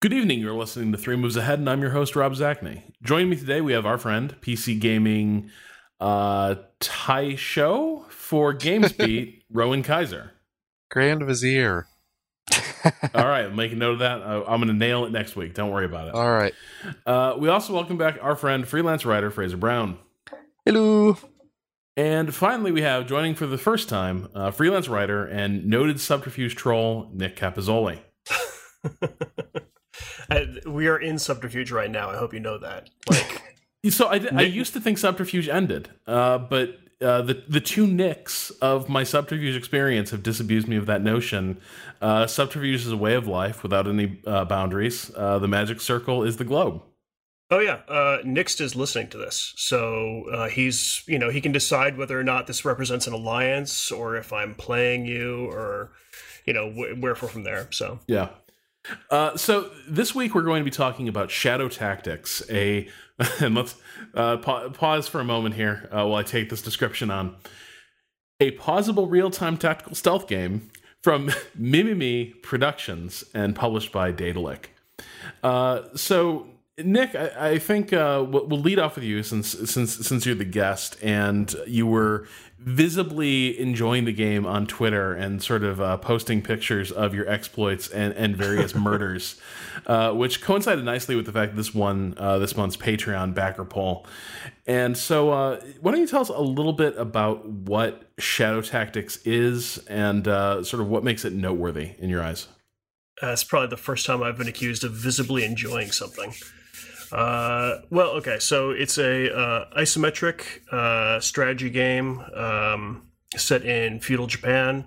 Good evening. You're listening to Three Moves Ahead, and I'm your host, Rob Zacny. Joining me today, we have our friend, PC Gaming uh, Tai Show for GamesBeat, Rowan Kaiser. Grand Vizier. All right, make a note of that. Uh, I'm going to nail it next week. Don't worry about it. All right. Uh, we also welcome back our friend, freelance writer Fraser Brown. Hello. And finally, we have joining for the first time, uh, freelance writer and noted subterfuge troll, Nick Capozzoli. we are in subterfuge right now. I hope you know that. Like, so I, I used to think subterfuge ended, uh, but uh, the the two Nicks of my subterfuge experience have disabused me of that notion. Uh, subterfuge is a way of life without any uh, boundaries. Uh, the magic circle is the globe. Oh yeah, uh, Nixt is listening to this, so uh, he's you know he can decide whether or not this represents an alliance or if I'm playing you or you know wh- wherefore from there. So yeah. Uh, so this week we're going to be talking about Shadow Tactics, a and let's uh, pa- pause for a moment here uh, while I take this description on a pausable real-time tactical stealth game from Mimimi Productions and published by Daedalic. Uh, so Nick, I, I think uh, we'll lead off with you since since since you're the guest and you were visibly enjoying the game on Twitter and sort of uh, posting pictures of your exploits and, and various murders, uh, which coincided nicely with the fact that this won uh, this month's Patreon backer poll. And so, uh, why don't you tell us a little bit about what Shadow Tactics is and uh, sort of what makes it noteworthy in your eyes? Uh, it's probably the first time I've been accused of visibly enjoying something. Uh, well, okay, so it's a uh, isometric uh, strategy game um, set in feudal Japan.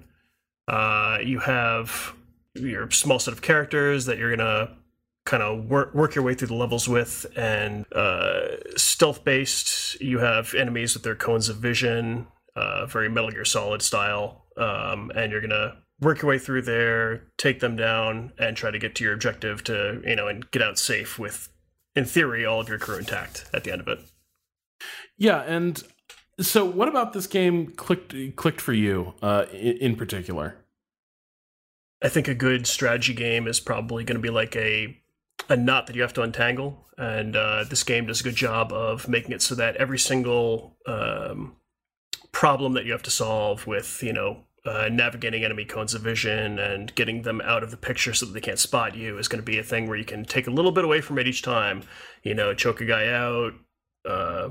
Uh, you have your small set of characters that you're gonna kind of work work your way through the levels with, and uh, stealth based. You have enemies with their cones of vision, uh, very Metal Gear Solid style, um, and you're gonna work your way through there, take them down, and try to get to your objective to you know and get out safe with in theory, all of your crew intact at the end of it. Yeah, and so what about this game clicked clicked for you uh, in, in particular? I think a good strategy game is probably going to be like a a knot that you have to untangle, and uh, this game does a good job of making it so that every single um, problem that you have to solve with you know uh, navigating enemy cones of vision and getting them out of the picture so that they can't spot you is going to be a thing where you can take a little bit away from it each time. You know, choke a guy out, uh,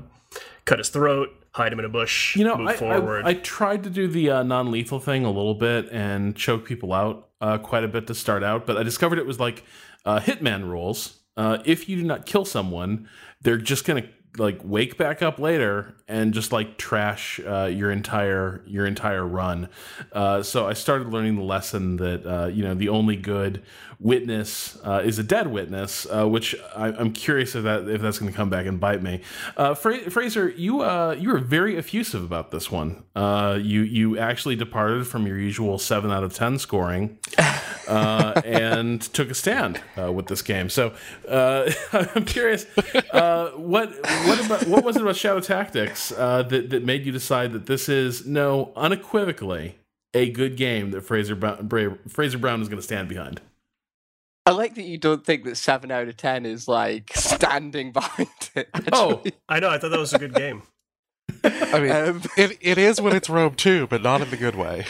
cut his throat, hide him in a bush. You know, move I, forward. I, I tried to do the uh, non-lethal thing a little bit and choke people out uh, quite a bit to start out, but I discovered it was like uh, Hitman rules. Uh, if you do not kill someone, they're just going to like wake back up later and just like trash uh, your entire your entire run. Uh, so I started learning the lesson that uh, you know the only good witness uh, is a dead witness, uh, which I, am curious if that if that's going to come back and bite me. Uh, Fra- Fraser, you you were very effusive about this one. you you actually departed from your usual seven out of ten scoring and took a stand with this game. So I'm curious what what about what was it about Shadow Tactics uh, that that made you decide that this is no unequivocally a good game that Fraser Brown, Fraser Brown is going to stand behind? I like that you don't think that seven out of ten is like standing behind it. Oh, actually. Oh, I know. I thought that was a good game. I mean, um, it it is when it's Rome II, but not in the good way.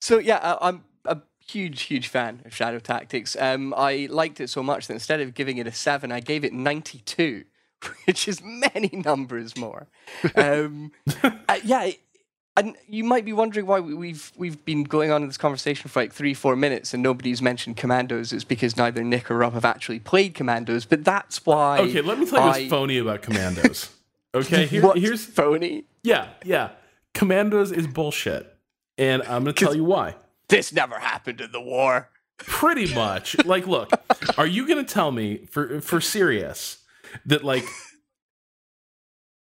So yeah, I, I'm a huge, huge fan of Shadow Tactics. Um, I liked it so much that instead of giving it a seven, I gave it ninety-two. which is many numbers more. Um, uh, yeah, and you might be wondering why we've we've been going on in this conversation for like three, four minutes, and nobody's mentioned Commandos. It's because neither Nick or Rob have actually played Commandos, but that's why. Okay, let me tell you I... what's phony about Commandos. Okay, Here, here's phony. Yeah, yeah. Commandos is bullshit, and I'm going to tell you why. This never happened in the war. Pretty much. like, look, are you going to tell me for for serious? that like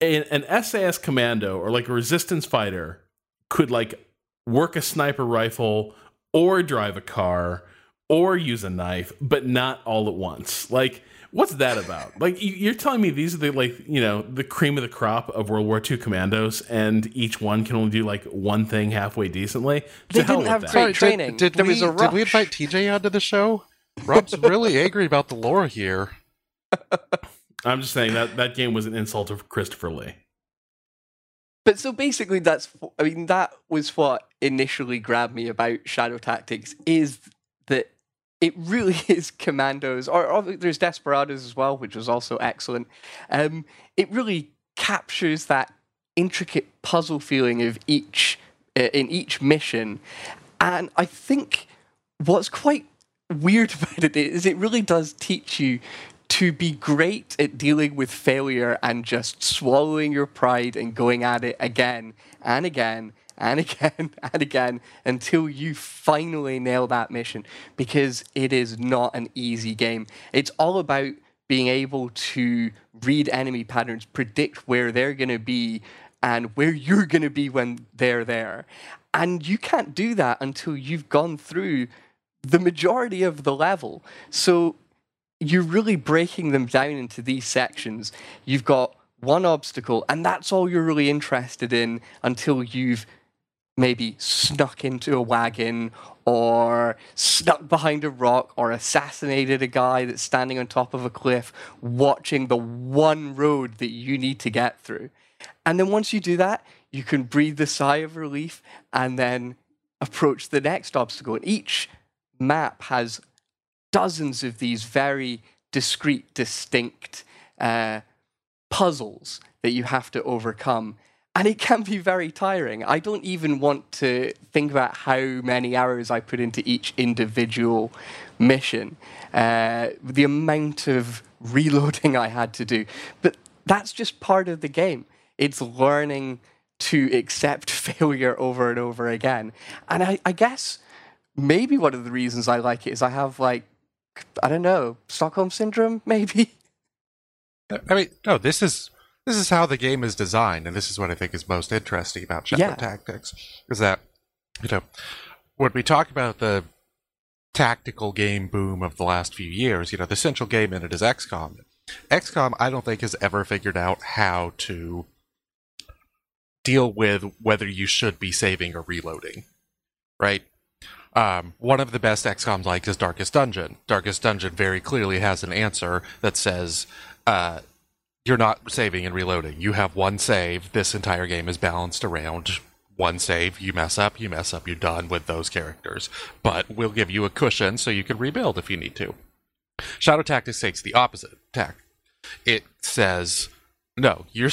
an, an SAS commando or like a resistance fighter could like work a sniper rifle or drive a car or use a knife, but not all at once. Like, what's that about? Like, you're telling me these are the like you know the cream of the crop of World War II commandos, and each one can only do like one thing halfway decently. They didn't have great Sorry, training. Did, did we, did we invite TJ onto the show? Rob's really angry about the lore here. I'm just saying that that game was an insult to Christopher Lee. But so basically, that's I mean that was what initially grabbed me about Shadow Tactics is that it really is commandos, or, or there's Desperados as well, which was also excellent. Um, it really captures that intricate puzzle feeling of each uh, in each mission, and I think what's quite weird about it is it really does teach you to be great at dealing with failure and just swallowing your pride and going at it again and again and again and again until you finally nail that mission because it is not an easy game. It's all about being able to read enemy patterns, predict where they're going to be and where you're going to be when they're there. And you can't do that until you've gone through the majority of the level. So you're really breaking them down into these sections. You've got one obstacle, and that's all you're really interested in until you've maybe snuck into a wagon or snuck behind a rock or assassinated a guy that's standing on top of a cliff watching the one road that you need to get through. And then once you do that, you can breathe the sigh of relief and then approach the next obstacle. And each map has dozens of these very discrete, distinct uh, puzzles that you have to overcome. And it can be very tiring. I don't even want to think about how many hours I put into each individual mission, uh, the amount of reloading I had to do. But that's just part of the game. It's learning to accept failure over and over again. And I, I guess maybe one of the reasons I like it is I have like I don't know, Stockholm syndrome, maybe. I mean, no, this is this is how the game is designed, and this is what I think is most interesting about Shadow yeah. Tactics, is that you know when we talk about the tactical game boom of the last few years, you know, the central game in it is XCOM. XCOM, I don't think has ever figured out how to deal with whether you should be saving or reloading, right? Um, one of the best XCOMs like is Darkest Dungeon. Darkest Dungeon very clearly has an answer that says uh, you're not saving and reloading. You have one save. This entire game is balanced around one save. You mess up, you mess up, you're done with those characters. But we'll give you a cushion so you can rebuild if you need to. Shadow Tactics takes the opposite tack. It says, no, you're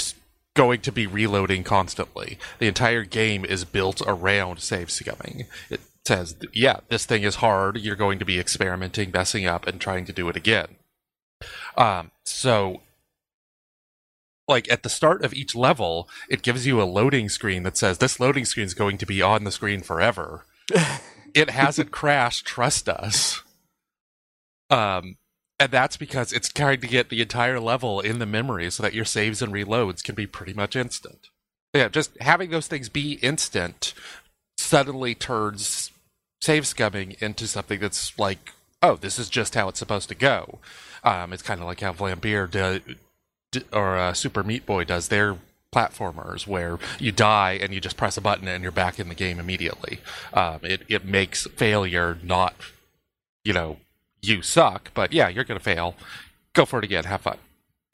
going to be reloading constantly. The entire game is built around save scumming. It says, yeah, this thing is hard. You're going to be experimenting, messing up, and trying to do it again. Um, so, like at the start of each level, it gives you a loading screen that says, this loading screen is going to be on the screen forever. it hasn't crashed, trust us. Um, and that's because it's trying to get the entire level in the memory so that your saves and reloads can be pretty much instant. Yeah, just having those things be instant suddenly turns save scumming into something that's like, oh, this is just how it's supposed to go. Um, it's kind of like how do, or uh, Super Meat Boy does their platformers, where you die and you just press a button and you're back in the game immediately. Um, it it makes failure not, you know, you suck, but yeah, you're gonna fail. Go for it again. Have fun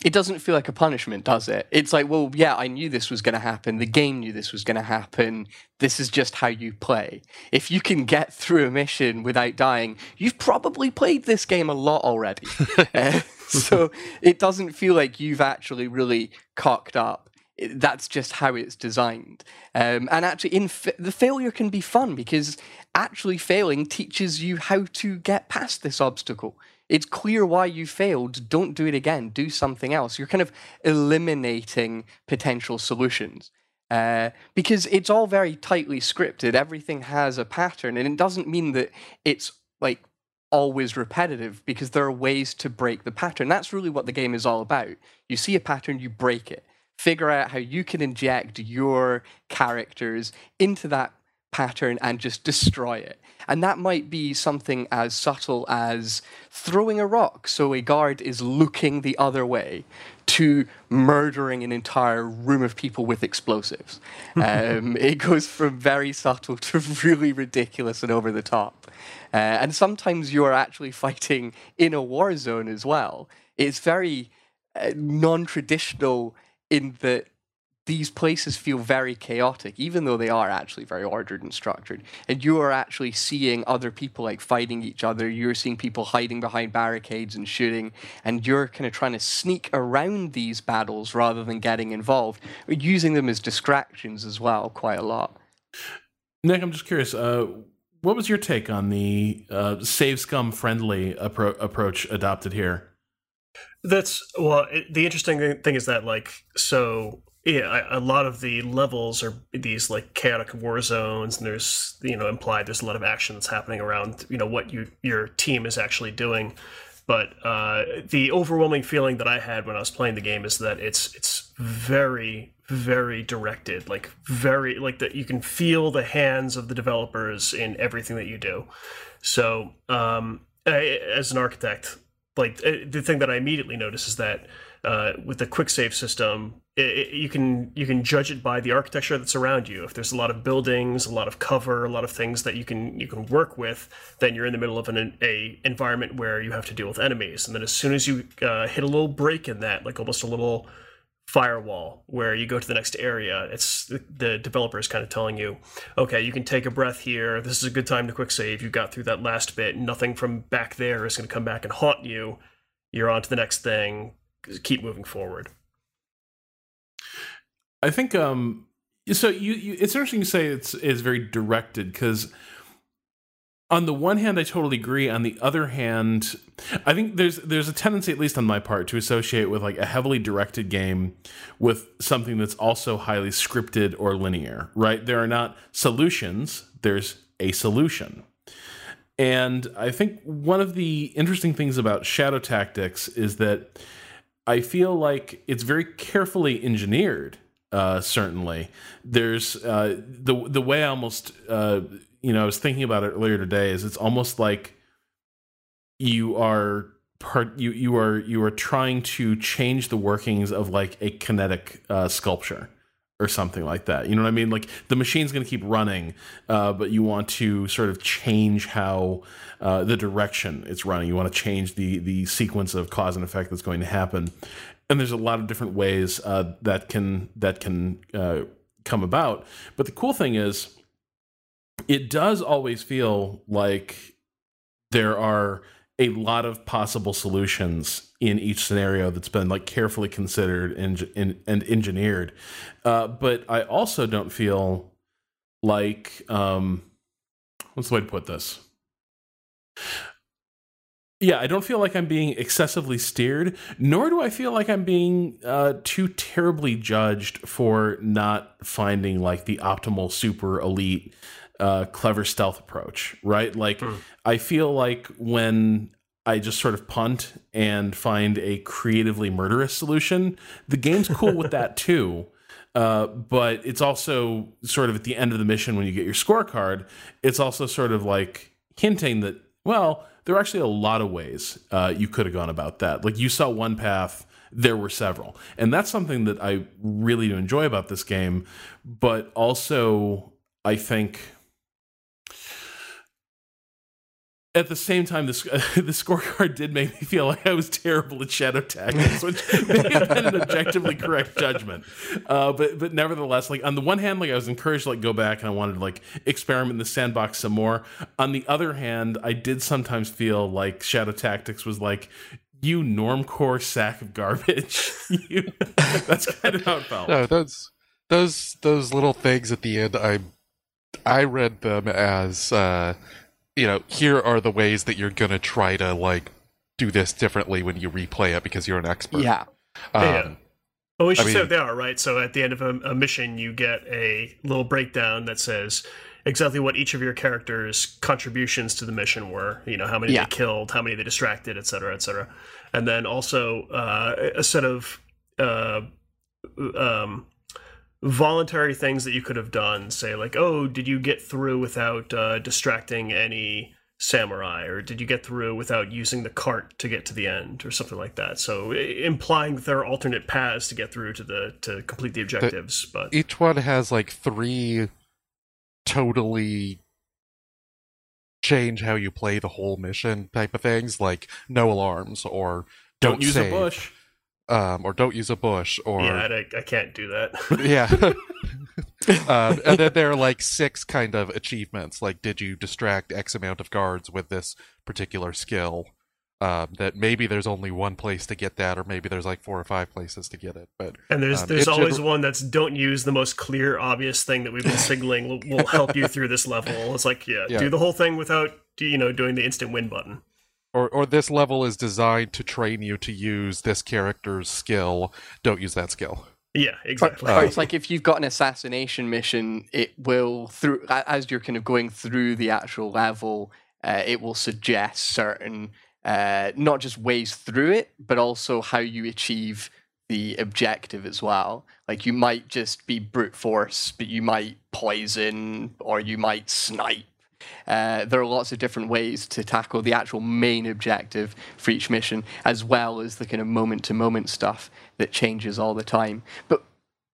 it doesn't feel like a punishment, does it? It's like, well, yeah, I knew this was going to happen. The game knew this was going to happen. This is just how you play. If you can get through a mission without dying, you've probably played this game a lot already. uh, so it doesn't feel like you've actually really cocked up. that's just how it's designed. Um, and actually, in fa- the failure can be fun because actually failing teaches you how to get past this obstacle it's clear why you failed. Don't do it again. Do something else. You're kind of eliminating potential solutions. Uh, because it's all very tightly scripted. Everything has a pattern, and it doesn't mean that it's like always repetitive because there are ways to break the pattern. That's really what the game is all about. You see a pattern, you break it. Figure out how you can inject your characters into that pattern and just destroy it. And that might be something as subtle as throwing a rock so a guard is looking the other way to murdering an entire room of people with explosives. Um, it goes from very subtle to really ridiculous and over the top. Uh, and sometimes you are actually fighting in a war zone as well. It's very uh, non traditional in that these places feel very chaotic, even though they are actually very ordered and structured. And you are actually seeing other people like fighting each other. You're seeing people hiding behind barricades and shooting, and you're kind of trying to sneak around these battles rather than getting involved, using them as distractions as well, quite a lot. Nick, I'm just curious. Uh, what was your take on the uh, save scum friendly appro- approach adopted here? That's well. It, the interesting thing is that like so yeah, a lot of the levels are these like chaotic war zones, and there's you know implied there's a lot of action that's happening around you know what you your team is actually doing. But uh, the overwhelming feeling that I had when I was playing the game is that it's it's very very directed, like very like that you can feel the hands of the developers in everything that you do. So um, I, as an architect, like uh, the thing that I immediately notice is that uh, with the quick save system, it, you can you can judge it by the architecture that's around you. If there's a lot of buildings, a lot of cover, a lot of things that you can you can work with, then you're in the middle of an a environment where you have to deal with enemies. And then as soon as you uh, hit a little break in that, like almost a little firewall where you go to the next area it's the developer is kind of telling you okay you can take a breath here. This is a good time to quick save. You got through that last bit. Nothing from back there is going to come back and haunt you. You're on to the next thing. Keep moving forward I think um so you, you it's interesting to say it's is very directed because on the one hand, I totally agree. On the other hand, I think there's there's a tendency, at least on my part, to associate with like a heavily directed game with something that's also highly scripted or linear. Right? There are not solutions. There's a solution. And I think one of the interesting things about Shadow Tactics is that I feel like it's very carefully engineered uh, certainly, there's uh, the the way I almost uh, you know I was thinking about it earlier today is it's almost like you are part you you are you are trying to change the workings of like a kinetic uh, sculpture or something like that. You know what I mean? Like the machine's going to keep running, uh, but you want to sort of change how uh, the direction it's running. You want to change the the sequence of cause and effect that's going to happen and there's a lot of different ways uh, that can that can uh, come about. But the cool thing is, it does always feel like there are a lot of possible solutions in each scenario that's been like carefully considered and and, and engineered. Uh, but I also don't feel like um, what's the way to put this? Yeah, I don't feel like I'm being excessively steered, nor do I feel like I'm being uh, too terribly judged for not finding like the optimal super elite uh, clever stealth approach, right? Like, mm. I feel like when I just sort of punt and find a creatively murderous solution, the game's cool with that too. Uh, but it's also sort of at the end of the mission when you get your scorecard, it's also sort of like hinting that, well, there are actually a lot of ways uh, you could have gone about that. Like you saw one path, there were several, and that's something that I really do enjoy about this game. But also, I think at the same time, this uh, the scorecard did make me feel like I was terrible at shadow tactics, which may have been an objectively correct judgment. Uh, but but nevertheless, like on the one hand, like I was encouraged to like go back and I wanted to like experiment in the sandbox some more. On the other hand, I did sometimes feel like shadow tactics was like you normcore sack of garbage. you, that's kind of how it felt. No, those those those little things at the end, I I read them as. Uh, you know, here are the ways that you're gonna try to like do this differently when you replay it because you're an expert. Yeah. Um, yeah. Well, we should I mean, say what they are, right? So at the end of a, a, mission, you get a little breakdown that says exactly what each of your characters' contributions to the mission were. You know, how many yeah. they killed, how many they distracted, et cetera, et cetera. And then also uh, a set of uh, um, voluntary things that you could have done say like oh did you get through without uh, distracting any samurai or did you get through without using the cart to get to the end or something like that so implying that there are alternate paths to get through to the to complete the objectives but each one has like three totally change how you play the whole mission type of things, like no alarms or don't, Don't use save, a bush. Um, or don't use a bush, or yeah, I, I can't do that. yeah. um, and then there are like six kind of achievements, like did you distract X amount of guards with this particular skill? Um, that maybe there's only one place to get that, or maybe there's like four or five places to get it. But And there's Um, there's always should- one that's don't use the most clear, obvious thing that we've been signaling will, will help you through this level. It's like, yeah, Yeah. do the whole thing without you know doing the instant win button. Or or this level is designed to train you to use this character's skill. Don't use that skill. Yeah, exactly. or it's like if you've got an assassination mission, it will through as you're kind of going through the actual level, uh, it will suggest certain uh, not just ways through it, but also how you achieve the objective as well. Like you might just be brute force, but you might poison or you might snipe. Uh, there are lots of different ways to tackle the actual main objective for each mission, as well as the kind of moment to moment stuff that changes all the time. But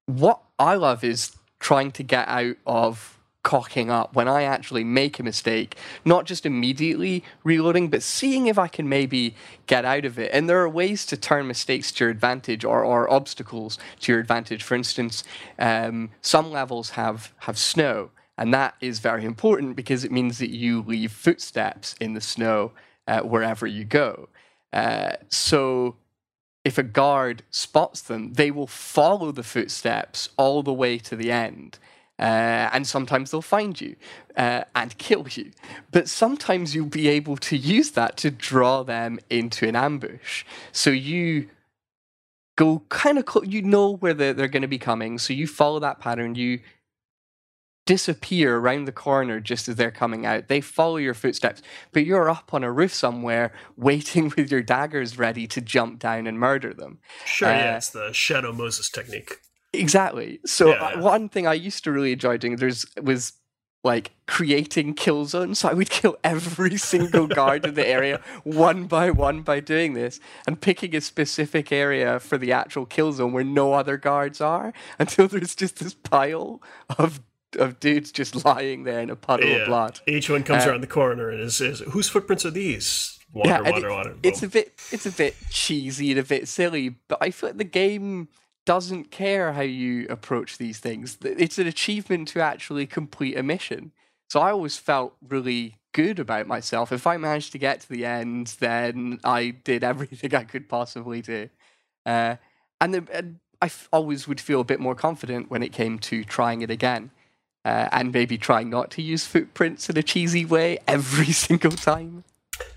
what I love is trying to get out of cocking up when I actually make a mistake, not just immediately reloading, but seeing if I can maybe get out of it. And there are ways to turn mistakes to your advantage or, or obstacles to your advantage. For instance, um, some levels have, have snow, and that is very important because it means that you leave footsteps in the snow uh, wherever you go. Uh, so if a guard spots them, they will follow the footsteps all the way to the end. Uh, and sometimes they'll find you uh, and kill you. But sometimes you'll be able to use that to draw them into an ambush. So you go kind of, you know where they're, they're going to be coming. So you follow that pattern. You disappear around the corner just as they're coming out. They follow your footsteps, but you're up on a roof somewhere waiting with your daggers ready to jump down and murder them. sure, yeah, uh, it's the Shadow Moses technique. Exactly. So Yeah, uh, yeah. one thing I used to really enjoy doing there's was like creating kill zones. So I would kill every single guard in the area one by one by doing this and picking a specific area for the actual kill zone where no other guards are until there's just this pile of of dudes just lying there in a puddle Yeah. of blood. Each one comes Uh, around the corner and is, is whose footprints are these? Water, and water, it- water. It's a bit it's a bit cheesy and a bit silly, but I feel like the game doesn't care how you approach these things. It's an achievement to actually complete a mission. So I always felt really good about myself. If I managed to get to the end, then I did everything I could possibly do. Uh, and, the, and I f- always would feel a bit more confident when it came to trying it again. Uh, and maybe trying not to use footprints in a cheesy way every single time.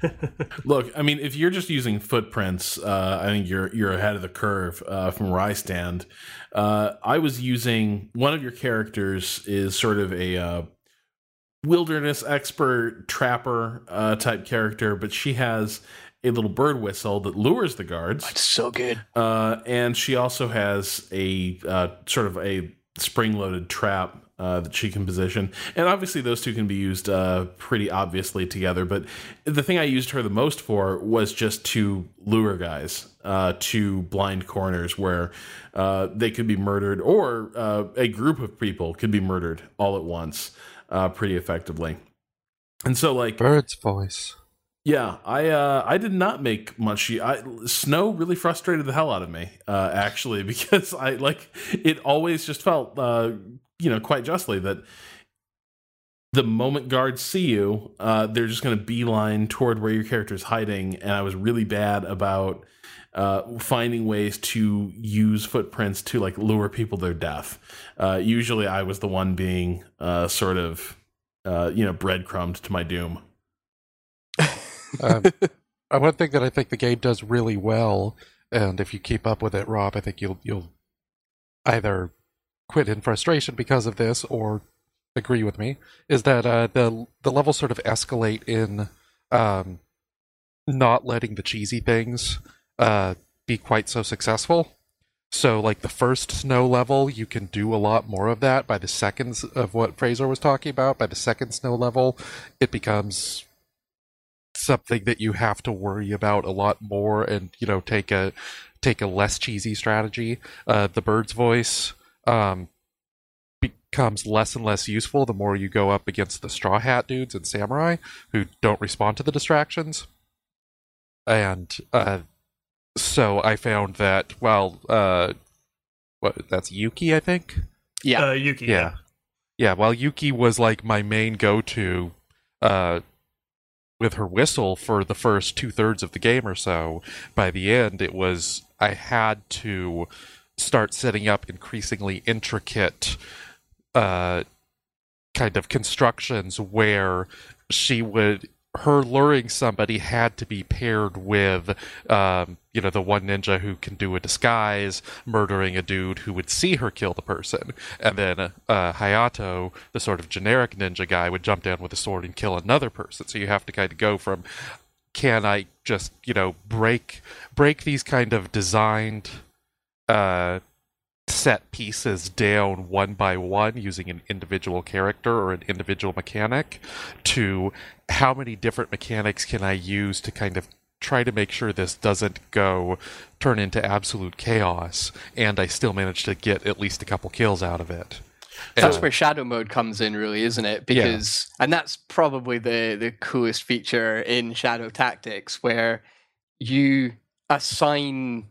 Look, I mean, if you're just using footprints, uh, I think you're you're ahead of the curve uh, from where I stand. Uh, I was using one of your characters is sort of a uh, wilderness expert trapper uh, type character, but she has a little bird whistle that lures the guards. It's so good. Uh, and she also has a uh, sort of a spring-loaded trap uh, that she can position, and obviously those two can be used uh, pretty obviously together. But the thing I used her the most for was just to lure guys uh, to blind corners where uh, they could be murdered, or uh, a group of people could be murdered all at once, uh, pretty effectively. And so, like, Bird's voice. yeah, I uh, I did not make much. I, snow really frustrated the hell out of me, uh, actually, because I like it always just felt, uh, you know, quite justly that the moment guards see you, uh, they're just going to beeline toward where your character is hiding, and I was really bad about uh, finding ways to use footprints to like lure people to their death. Uh, usually, I was the one being uh, sort of, uh, you know, breadcrumbed to my doom. Um, one thing that I think the game does really well, and if you keep up with it, Rob, I think you'll you'll either quit in frustration because of this or agree with me, is that uh, the the levels sort of escalate in um, not letting the cheesy things uh, be quite so successful. So, like the first snow level, you can do a lot more of that. By the seconds of what Fraser was talking about, by the second snow level, it becomes something that you have to worry about a lot more and you know take a take a less cheesy strategy uh the bird's voice um becomes less and less useful the more you go up against the straw hat dudes and samurai who don't respond to the distractions. And uh, so I found that well, uh, what that's Yuki, I think. Yeah, uh, Yuki. Yeah. Yeah. Yeah, while Yuki was like my main go to uh with her whistle for the first two thirds of the game or so, by the end it was I had to start setting up increasingly intricate uh kind of constructions where she would her luring somebody had to be paired with um, you know the one ninja who can do a disguise murdering a dude who would see her kill the person. And then uh, hayato the sort of generic ninja guy would jump down with a sword and kill another person. So you have to kind of go from can i just you know break break these kind of designed uh set pieces down one by one using an individual character or an individual mechanic to how many different mechanics can I use to kind of try to make sure this doesn't go turn into absolute chaos and I still manage to get at least a couple kills out of it. that's And- where shadow mode comes in, really, isn't it? Because and that's probably the the coolest feature in Shadow Tactics, where you assign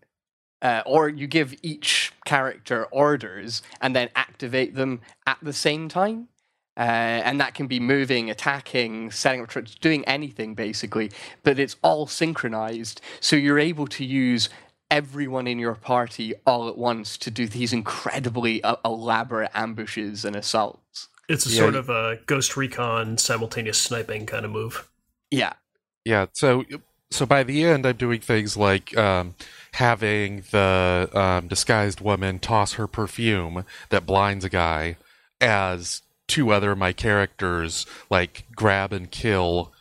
uh, or you give each character orders and then activate them at the same time. Uh, and that can be moving, attacking, setting up traps, doing anything basically, but it's all synchronized. So you're able to use everyone in your party all at once to do these incredibly uh, elaborate ambushes and assaults. It's a Yeah, sort of a Ghost Recon simultaneous sniping kind of move. Yeah. Yeah, so so by the end, I'm doing things like um, having the um, disguised woman toss her perfume that blinds a guy, as two other of my characters like grab and kill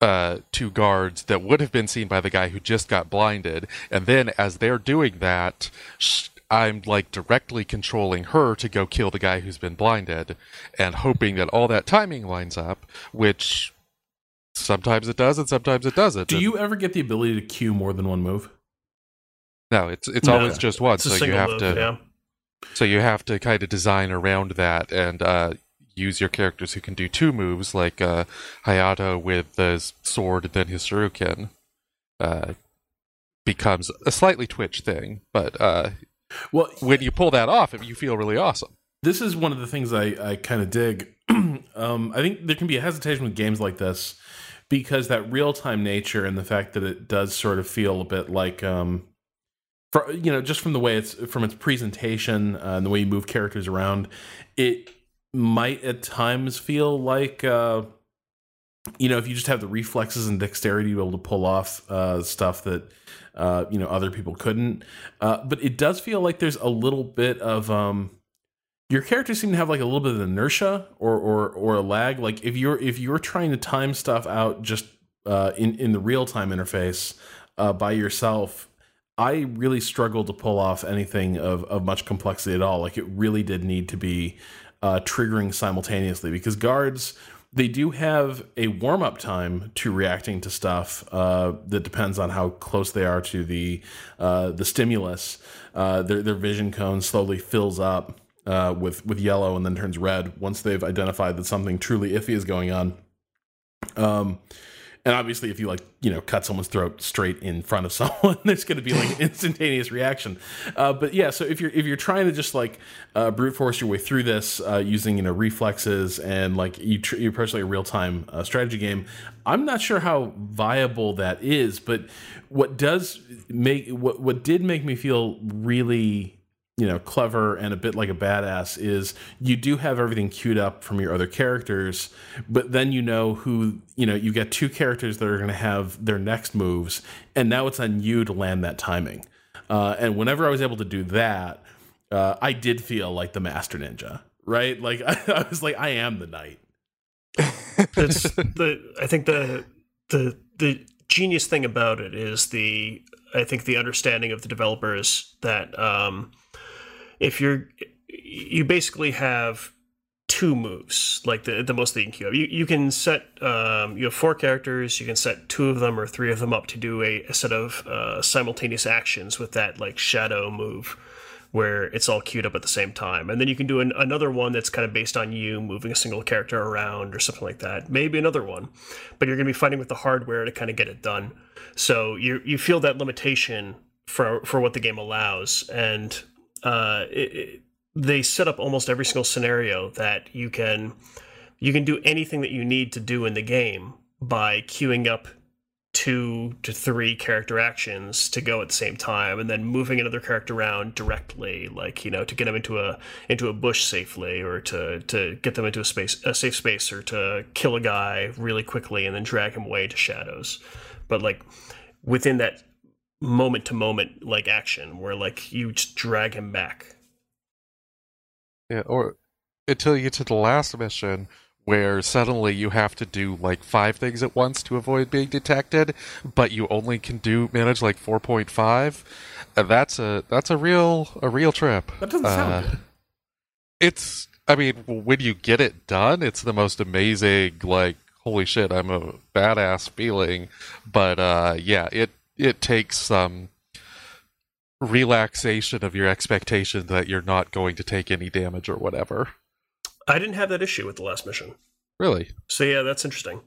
uh, two guards that would have been seen by the guy who just got blinded, and then as they're doing that. Sh- I'm like directly controlling her to go kill the guy who's been blinded and hoping that all that timing lines up, which sometimes it does and sometimes it doesn't. Do And- you ever get the ability to queue more than one move? No, it's it's No. always just one. It's a So you have move. to yeah. so you have to kind of design around that and uh, use your characters who can do two moves, like uh, Hayato with the sword and then his shuriken. Uh, becomes a slightly twitch thing, but uh, Well, when you pull that off, you feel really awesome. this is one of the things I, I kind of dig. um, I think there can be a hesitation with games like this because that real time nature and the fact that it does sort of feel a bit like, um, for, you know, just from the way it's from its presentation uh, and the way you move characters around, it might at times feel like, uh, you know, if you just have the reflexes and dexterity to be able to pull off uh, stuff that, uh, you know, other people couldn't. Uh, but it does feel like there's a little bit of, um, your characters seem to have like a little bit of inertia or or or a lag. Like if you're if you're trying to time stuff out just uh, in in the real time interface uh, by yourself, I really struggled to pull off anything of of much complexity at all. Like it really did need to be uh, triggering simultaneously because guards they do have a warm up time to reacting to stuff uh, that depends on how close they are to the uh, the stimulus. Uh, their their vision cone slowly fills up uh, with with yellow and then turns red once they've identified that something truly iffy is going on. Um, and obviously, if you like, you know, cut someone's throat straight in front of someone, there's going to be like an instantaneous reaction. Uh, but yeah, so if you're if you're trying to just like uh, brute force your way through this uh, using you know reflexes and like you tr- you approach like a real time uh, strategy game, I'm not sure how viable that is. But what does make what what did make me feel really you know clever and a bit like a badass is you do have everything queued up from your other characters but then you know who you know you get two characters that are going to have their next moves and now it's on you to land that timing. Uh, and whenever i was able to do that uh, i did feel like the master ninja right? Like I, I was like i am the knight. That's the I think the the the genius thing about it is the I think the understanding of the developers that um, if you're you basically have two moves like the the most that you can queue up. You you can set um, you have four characters. You can set two of them or three of them up to do a, a set of uh, simultaneous actions with that like shadow move, where it's all queued up at the same time. And then you can do an, another one that's kind of based on you moving a single character around or something like that. Maybe another one, but you're going to be fighting with the hardware to kind of get it done. So you you feel that limitation for for what the game allows, and uh, it, they set up almost every single scenario that you can you can do anything that you need to do in the game by queuing up two to three character actions to go at the same time and then moving another character around directly like you know to get them into a into a bush safely or to to get them into a space a safe space or to kill a guy really quickly and then drag him away to shadows. But like within that moment to moment like action where like you just drag him back yeah or until you get to the last mission where suddenly you have to do like five things at once to avoid being detected, but you only can do manage like four point five. Uh, that's a that's a real a real trip. That doesn't sound uh, good. It's I mean when you get it done, it's the most amazing like holy shit I'm a badass feeling. But uh, yeah, it it takes some relaxation of your expectation that you're not going to take any damage or whatever. I didn't have that issue with the last mission. Really? So yeah, that's interesting.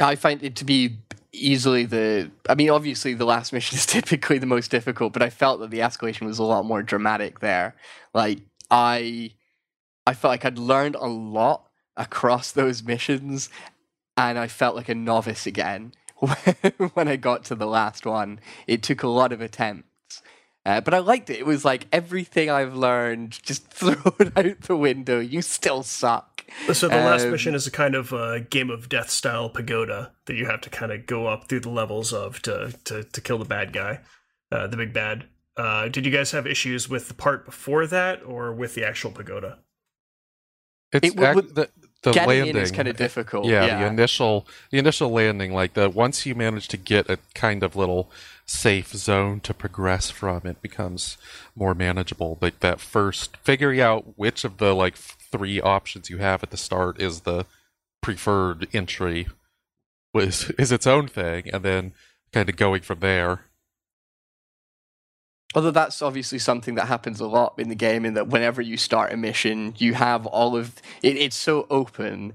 I find it to be easily the. I mean, obviously, the last mission is typically the most difficult, but I felt that the escalation was a lot more dramatic there. Like I, I felt like I'd learned a lot across those missions, and I felt like a novice again when I got to the last one. It took a lot of attempts uh, but I liked it. It was like everything I've learned just thrown out the window. You still suck. So the last um, mission is a kind of a game of death style pagoda that you have to kind of go up through the levels of to to, to kill the bad guy, uh, the big bad. Uh, did you guys have issues with the part before that or with the actual pagoda? It's it, act, the, the getting landing in is kind of difficult. Yeah, yeah, the initial the initial landing, like the once you manage to get a kind of little safe zone to progress from, it becomes more manageable. Like that first figuring out which of the like three options you have at the start is the preferred entry was is its own thing, and then kind of going from there. Although that's obviously something that happens a lot in the game, in that whenever you start a mission, you have all of it, it's so open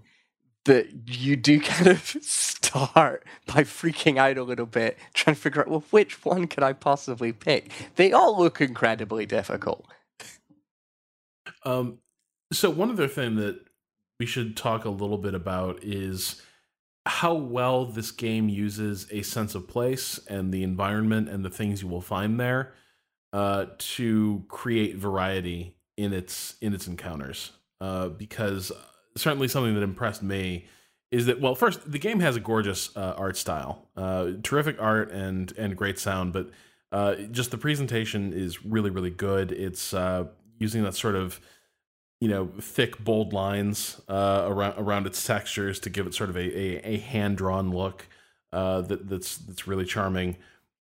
that you do kind of start by freaking out a little bit, trying to figure out, well, which one could I possibly pick? They all look incredibly difficult. Um, so one other thing that we should talk a little bit about is how well this game uses a sense of place and the environment and the things you will find there uh, to create variety in its in its encounters. Uh, because certainly something that impressed me is that well, first the game has a gorgeous uh, art style, uh, terrific art and and great sound, but uh, just the presentation is really really good. It's uh, using that sort of you know thick bold lines uh, around around its textures to give it sort of a a, a hand drawn look uh, that that's that's really charming.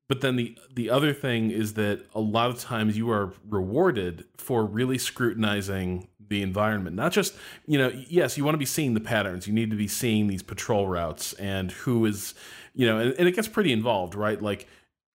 But then the the other thing is that a lot of times you are rewarded for really scrutinizing the environment. Not just, you know, yes, you want to be seeing the patterns. You need to be seeing these patrol routes and who is, you know, and, and it gets pretty involved, right? Like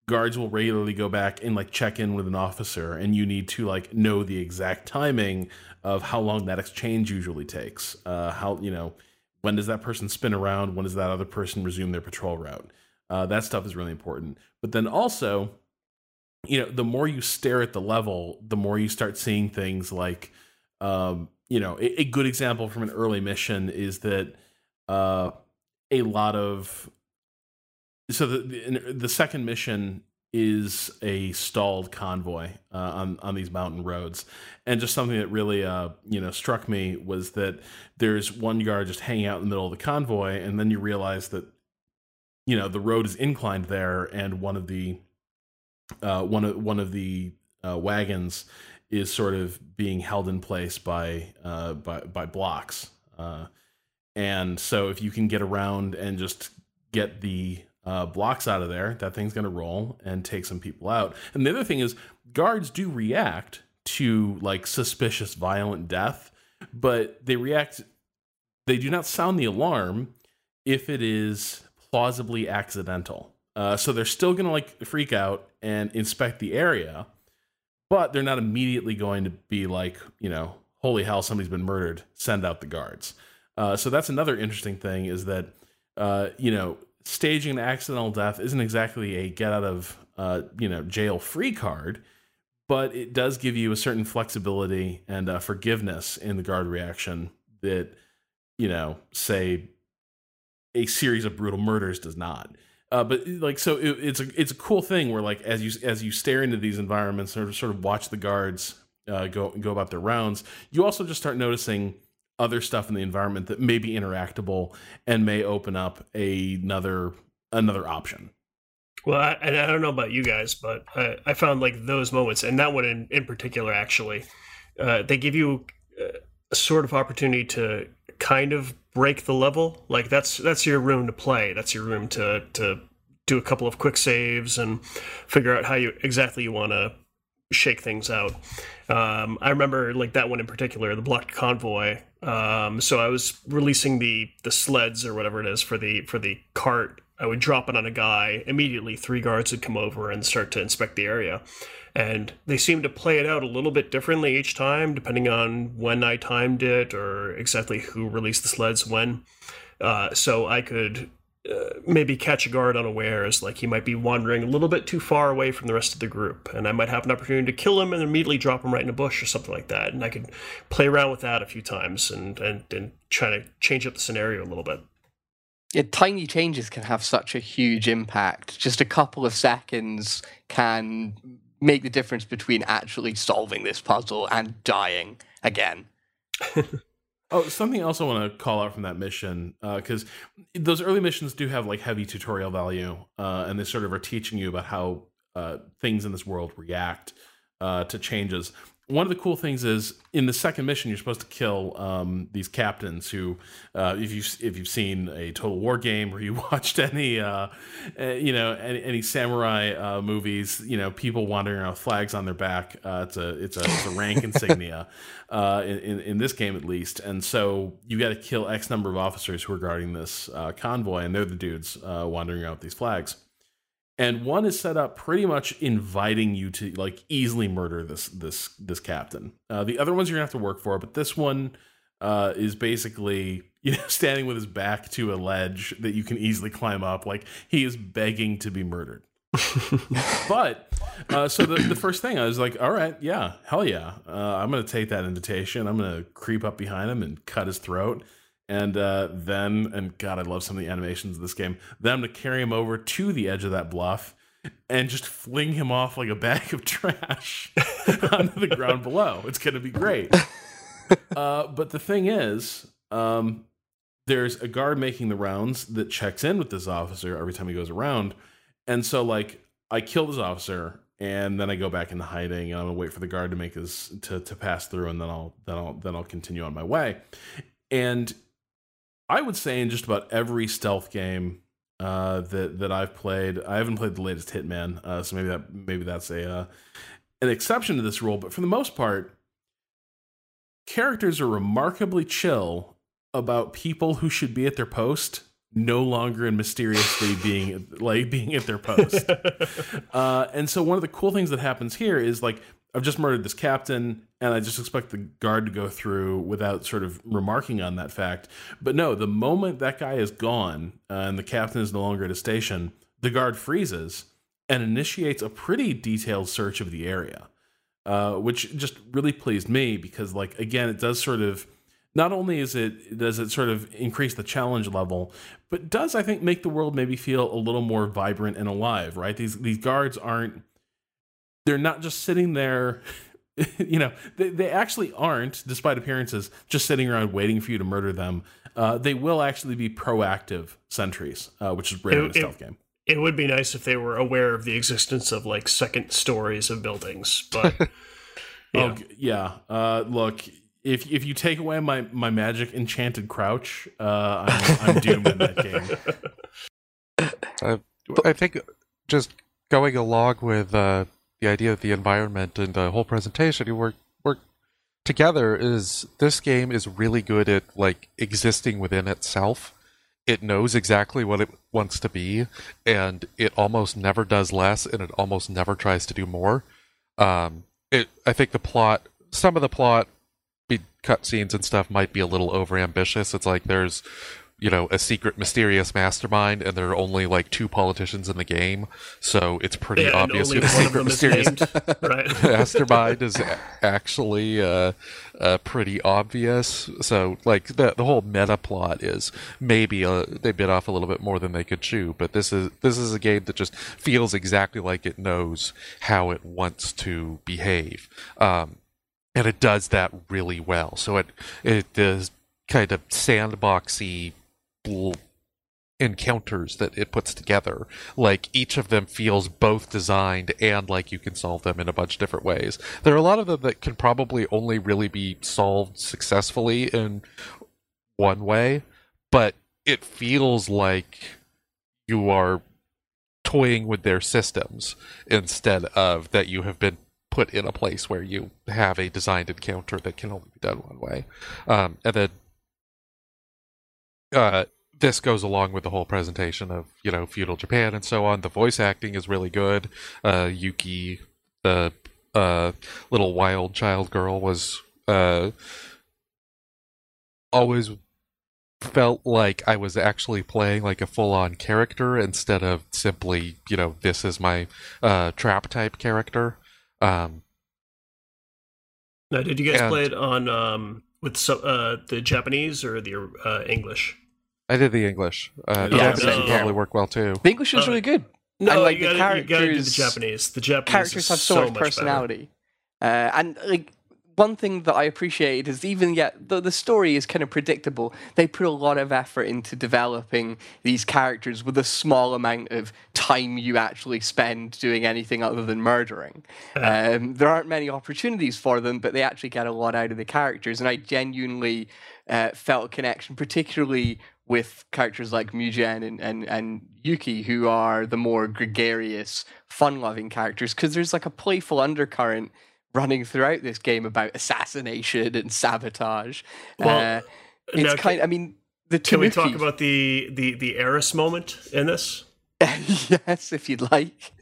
guards will regularly go back and like check in with an officer and you need to like know the exact timing of how long that exchange usually takes. Uh how, you know, when does that person spin around? When does that other person resume their patrol route? Uh, that stuff is really important. But then also, you know, the more you stare at the level, the more you start seeing things like um, you know, a, a, good example from an early mission is that uh, a lot of so the the second mission is a stalled convoy uh, on on these mountain roads, and just something that really uh, you know struck me was that there's one guard just hanging out in the middle of the convoy, and then you realize that you know the road is inclined there, and one of the uh, one of one of the uh, wagons is sort of being held in place by uh, by by blocks. Uh, and so if you can get around and just get the uh, blocks out of there, that thing's going to roll and take some people out. And the other thing is, guards do react to like suspicious violent death, but they react. They do not sound the alarm if it is plausibly accidental. Uh, so they're still going to like freak out and inspect the area but they're not immediately going to be like, you know, holy hell, somebody's been murdered. Send out the guards. Uh, so that's another interesting thing is that, uh, you know, staging an accidental death isn't exactly a get out of, uh, you know, jail free card, but it does give you a certain flexibility and uh, forgiveness in the guard reaction that, you know, say a series of brutal murders does not. Uh, but like so, it, it's a it's a cool thing where like as you as you stare into these environments or sort of watch the guards uh, go go about their rounds, you also just start noticing other stuff in the environment that may be interactable and may open up a, another another option. Well, I, I don't know about you guys, but I, I found like those moments, and that one in, in particular, actually, uh, they give you uh, sort of opportunity to kind of break the level. Like that's that's your room to play. That's your room to to do a couple of quick saves and figure out how you exactly you want to shake things out. Um, I remember like that one in particular, the blocked convoy. Um, so I was releasing the the sleds or whatever it is for the for the cart. I would drop it on a guy immediately. Three guards would come over and start to inspect the area, and they seem to play it out a little bit differently each time, depending on when I timed it or exactly who released the sleds when. Uh, so I could uh, maybe catch a guard unawares, like he might be wandering a little bit too far away from the rest of the group, and I might have an opportunity to kill him and immediately drop him right in a bush or something like that. And I could play around with that a few times and and, and try to change up the scenario a little bit. Yeah, tiny changes can have such a huge impact. Just a couple of seconds can make the difference between actually solving this puzzle and dying again. Oh, something else I want to call out from that mission because uh, those early missions do have like heavy tutorial value, uh, and they sort of are teaching you about how uh, things in this world react uh, to changes one of the cool things is in the second mission you're supposed to kill um, these captains who uh, if you if you've seen a total war game or you watched any uh, uh, you know any, any samurai uh, movies you know people wandering around with flags on their back uh, it's a it's a, it's a rank insignia uh, in, in this game at least. And so you got to kill x number of officers who are guarding this convoy and they're the dudes wandering around with these flags and one is set up pretty much inviting you to like easily murder this this this captain. Uh, the other ones you're gonna have to work for, but this one uh, is basically you know standing with his back to a ledge that you can easily climb up. Like he is begging to be murdered. but uh, so the, the first thing I was like, all right, yeah, hell yeah, uh, I'm gonna take that invitation. I'm gonna creep up behind him and cut his throat and uh, then and God, I love some of the animations of this game. Them to carry him over to the edge of that bluff and just fling him off like a bag of trash onto the ground below. It's gonna be great. Uh, but the thing is, um, there's a guard making the rounds that checks in with this officer every time he goes around, and so like I kill this officer and then I go back into hiding and I'm gonna wait for the guard to make his to to pass through and then I'll then I'll then I'll continue on my way. And I would say in just about every stealth game uh, that that I've played, I haven't played the latest Hitman, uh, so maybe that maybe that's a uh, an exception to this rule. But for the most part, characters are remarkably chill about people who should be at their post no longer and mysteriously being like being at their post. uh, and so one of the cool things that happens here is like I've just murdered this captain, and I just expect the guard to go through without sort of remarking on that fact. But no, the moment that guy is gone uh, and the captain is no longer at a station, the guard freezes and initiates a pretty detailed search of the area, uh, which just really pleased me because, like, again, it does sort of not only is it does it sort of increase the challenge level, but does I think make the world maybe feel a little more vibrant and alive. Right? These these guards aren't they're not just sitting there you know they, they actually aren't despite appearances just sitting around waiting for you to murder them. Uh, they will actually be proactive sentries uh, which is rare it, in a stealth it, game. it would be nice if they were aware of the existence of like second stories of buildings but yeah. oh yeah. Uh, look if if you take away my my magic enchanted crouch uh, I'm, I'm doomed in that game. I think just going along with uh, the idea of the environment and the whole presentation you work work together is this game is really good at like existing within itself it knows exactly what it wants to be and it almost never does less and it almost never tries to do more um, it. I think the plot, some of the plot, be cutscenes and stuff might be a little overambitious. It's like there's you know a secret mysterious mastermind and there are only like two politicians in the game so it's pretty Yeah, obvious who the secret mysterious right? mastermind is actually uh, uh, pretty obvious so like the the whole meta plot is maybe uh they bit off a little bit more than they could chew but this is this is a game that just feels exactly like it knows how it wants to behave um, and it does that really well so it it is kind of sandboxy encounters that it puts together. Like each of them feels both designed and like you can solve them in a bunch of different ways. There are a lot of them that can probably only really be solved successfully in one way but it feels like you are toying with their systems instead of that you have been put in a place where you have a designed encounter that can only be done one way. Um, and then uh, this goes along with the whole presentation of you know feudal Japan and so on. The voice acting is really good. Uh, Yuki, the uh, little wild child girl, was uh, always felt like I was actually playing like a full-on character instead of simply you know this is my uh, trap type character. Um, Now, did you guys And- play it on um, with so, uh, the Japanese or the uh, English? I did the English. Uh, Yeah, Japanese no. would probably work well too. The English was Uh, really good. No, And, like, you, the gotta, you gotta do the Japanese. The Japanese characters have so, much personality. Uh, and like one thing that I appreciate is even yet though the story is kind of predictable, they put a lot of effort into developing these characters with a small amount of time you actually spend doing anything other than murdering. Um, there aren't many opportunities for them, but they actually get a lot out of the characters, and I genuinely uh, felt a connection, particularly with characters like Mugen and, and, and Yuki, who are the more gregarious, fun loving characters, because there's like a playful undercurrent running throughout this game about assassination and sabotage. Well, uh, it's now, kind I mean, the Can we talk about the the the Eris moment in this? yes, if you'd like.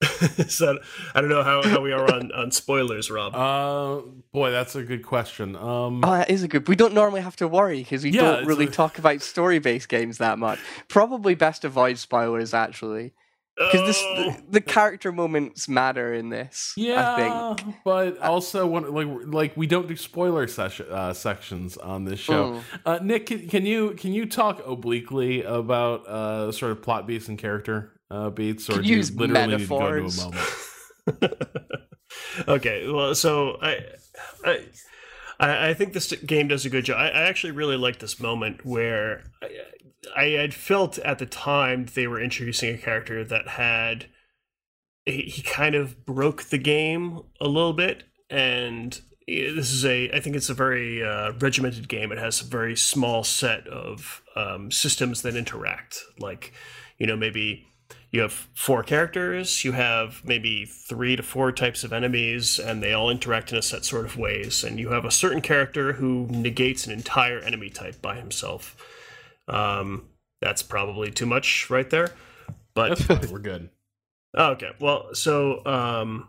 so I don't know how, how we are on, on spoilers, Rob. Uh, boy, that's a good question. Um, Oh, that is a good. We don't normally have to worry because we Yeah, don't really a- talk about story-based games that much. Probably best avoid spoilers actually, because this Oh. the, the character moments matter in this. Yeah, I think. but also like like we don't do spoiler session uh, sections on this show. Mm. Uh, Nick, can, can you can you talk obliquely about uh, sort of plot beats and character uh, beats, or you use literally need to go metaphors. a moment? okay, well, so I, I, I I think this game does a good job. I, I actually really like this moment where I, I had felt at the time they were introducing a character that had he, kind of broke the game a little bit, and this is a I think it's a very uh, regimented game. It has a very small set of um, systems that interact, like you know maybe you have four characters, you have maybe three to four types of enemies, and they all interact in a set sort of ways. And you have a certain character who negates an entire enemy type by himself. Um, that's probably too much right there. But We're good. Okay, well, so um,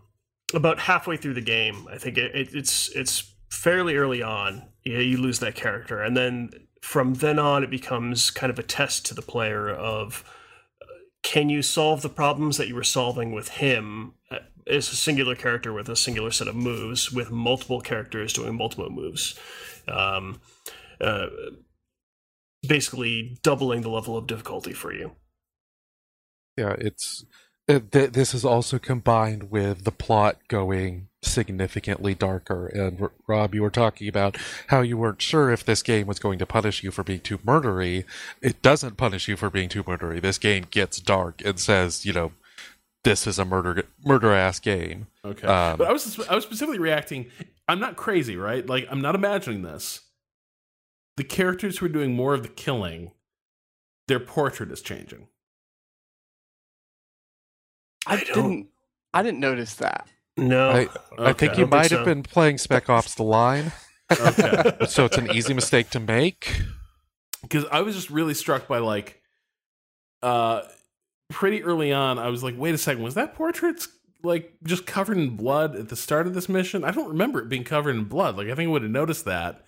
about halfway through the game, I think it, it, it's it's fairly early on. You, you lose that character, and then from then on, it becomes kind of a test to the player of uh, can you solve the problems that you were solving with him uh, as a singular character with a singular set of moves, with multiple characters doing multiple moves. Um, uh, basically doubling the level of difficulty for you. Yeah, it's uh, th- this is also combined with the plot going significantly darker. And R- Rob, you were talking about how you weren't sure if this game was going to punish you for being too murdery. It doesn't punish you for being too murdery. This game gets dark and says, you know, this is a murder murder ass game. Okay, Um, but I was I was specifically reacting. I'm not crazy, right? Like I'm not imagining this. The characters who are doing more of the killing, their portrait is changing. I, I don't- didn't. I didn't notice that. No, I, I think you don't think might so. have been playing Spec Ops: The Line, Okay. so it's an easy mistake to make. because I was just really struck by like, uh, pretty early on. I was like, wait a second, was that portrait like just covered in blood at the start of this mission. I don't remember it being covered in blood. Like I think I would have noticed that.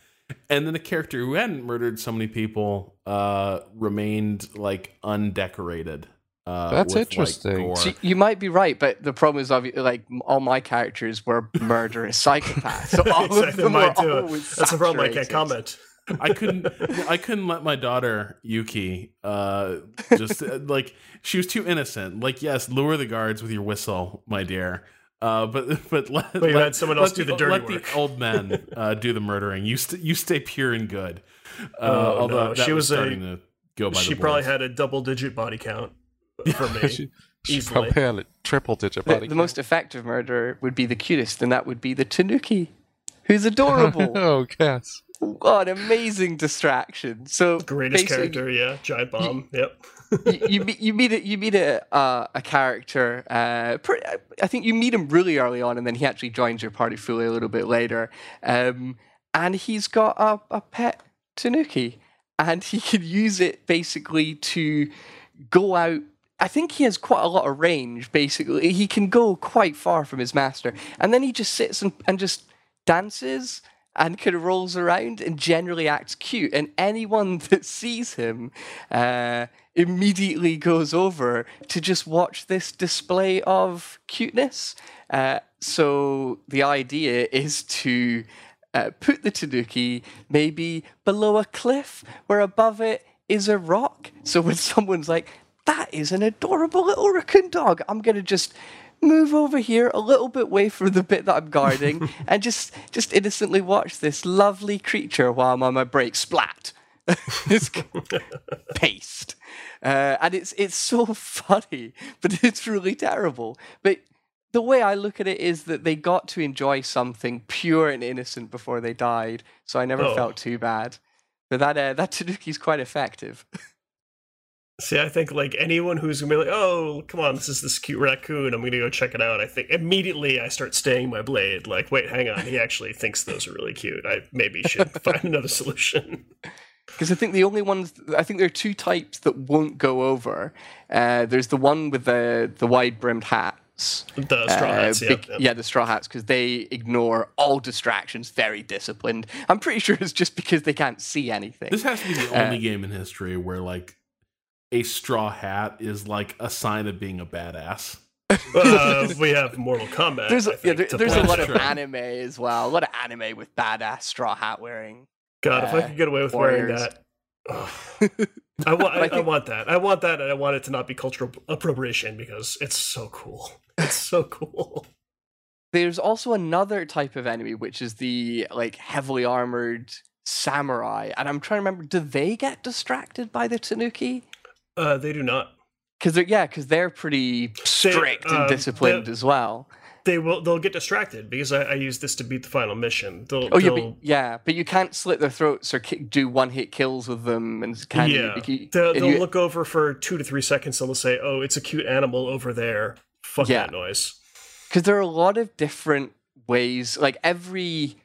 And then a character who hadn't murdered so many people uh remained like undecorated. Uh, That's with, interesting. gore. So you might be right, but the problem is, obvi- like all my characters were murderous psychopaths. So all of them were too. always That's the problem. I can't saturated. comment. I couldn't I couldn't let my daughter Yuki uh just uh, like she was too innocent. Like yes, lure the guards with your whistle, my dear. Uh, but but let, But you let- had someone else let do the dirty let work. the old men uh, do the murdering. You st- you stay pure and good. Uh, Oh, although no. She was was a- starting to go by She the probably had a double-digit body count for me. she, she easily. probably had a triple digit The, body. the most effective murderer would be the cutest, and that would be the Tanuki, who's adorable. oh, yes. what an amazing distraction! So Greatest character, yeah. Giant bomb. Yep. You, you meet you meet a, you meet a uh, a character. Uh, pre- I think you meet him really early on, and then he actually joins your party fully a little bit later. Um, and he's got a, a pet tanuki, and he can use it basically to go out. I think he has quite a lot of range. Basically, he can go quite far from his master, and then he just sits and, and just dances and kind of rolls around and generally acts cute. And anyone that sees him uh, immediately goes over to just watch this display of cuteness. Uh, so the idea is to uh, put the tanuki maybe below a cliff where above it is a rock. So when someone's like, that is an adorable little raccoon dog, I'm going to just move over here a little bit away from the bit that I'm guarding and just just innocently watch this lovely creature while I'm on my break. Splat. it's paste. Uh, and it's it's so funny, but it's really terrible. But the way I look at it is that they got to enjoy something pure and innocent before they died, so I never Oh. felt too bad. But that uh, that Tanuki's quite effective. See, I think like anyone who's gonna be like, "Oh, come on, this is this cute raccoon. I'm gonna go check it out." I think immediately I start staying my blade. Like, wait, hang on, he actually thinks those are really cute. I maybe should find another solution. Because I think the only ones, I think there are two types that won't go over. Uh, there's the one with the the wide brimmed hats. The straw Uh, hats, yeah, bec- yeah. yeah, the straw hats, because they ignore all distractions, very disciplined. I'm pretty sure it's just because they can't see anything. This has to be the Uh, only game in history where like a straw hat is like a sign of being a badass. Uh, we have Mortal Kombat. there's I yeah, there- there's a lot of anime as well. A lot of anime with badass straw hat wearing. God, if I uh, could get away with wearing that. I, wa- I, I I want that. I want that, and I want it to not be cultural appropriation because it's so cool. It's so cool. There's also another type of enemy, which is the like heavily armored samurai, and I'm trying to remember. Do they get distracted by the Tanuki? Uh, they do not. Because they're yeah, because they're pretty strict um, and disciplined they- as well. They will. They'll get distracted because I, I use this to beat the final mission. They'll. Oh yeah, they'll, but, yeah, but you can't slit their throats or ki- do one hit kills with them, and can yeah. You- They'll, they'll you- look over for two to three seconds. and They'll say, "Oh, it's a cute animal over there." Fuck Yeah. that noise. because there are a lot of different ways like every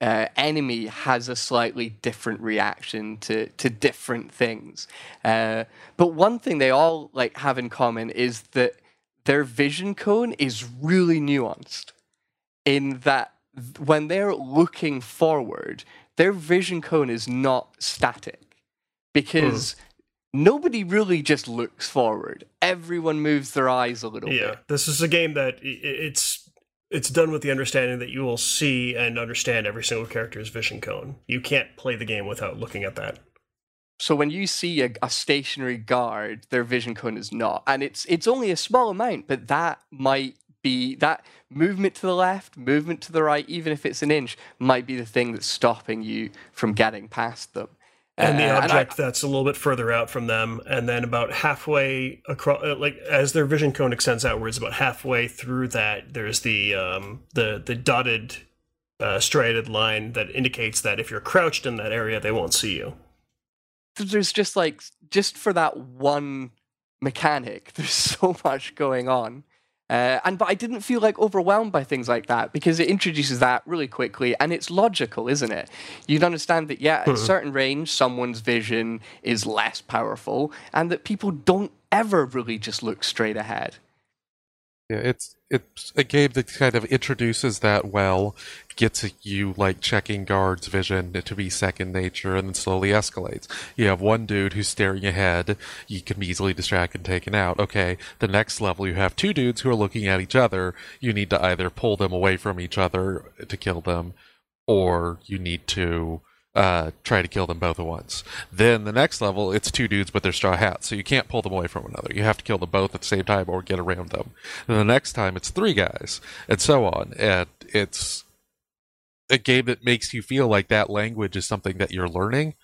uh, enemy has a slightly different reaction to to different things uh, but one thing they all like have in common is that their vision cone is really nuanced in that when they're looking forward their vision cone is not static because hmm. nobody really just looks forward everyone moves their eyes a little bit. Yeah, bit this is a game that it's it's done with the understanding that you will see and understand every single character's vision cone. You can't play the game without looking at that. So when you see a, a stationary guard, their vision cone is not, and it's it's only a small amount, but that might be that movement to the left, movement to the right, even if it's an inch, might be the thing that's stopping you from getting past them. And the Uh, I- object that's a little bit further out from them, and then about halfway across, like as their vision cone extends outwards, about halfway through that, there's the um, the the dotted, uh, striated line that indicates that if you're crouched in that area, they won't see you. There's just like just for that one mechanic, there's so much going on. Uh, and but I didn't feel like overwhelmed by things like that because it introduces that really quickly and it's logical, isn't it? You'd understand that yeah, at a certain range, someone's vision is less powerful, and that people don't ever really just look straight ahead. Yeah, it's it's a game that kind of introduces that well, gets you like checking guards' vision to be second nature, and then slowly escalates. You have one dude who's staring ahead, you can be easily distracted and taken out. Okay, the next level you have two dudes who are looking at each other. You need to either pull them away from each other to kill them, or you need to uh, try to kill them both at once. Then the next level, it's two dudes, but they're straw hats, so you can't pull them away from another. You have to kill them both at the same time or get around them. And the next time, it's three guys, and so on. And it's a game that makes you feel like that language is something that you're learning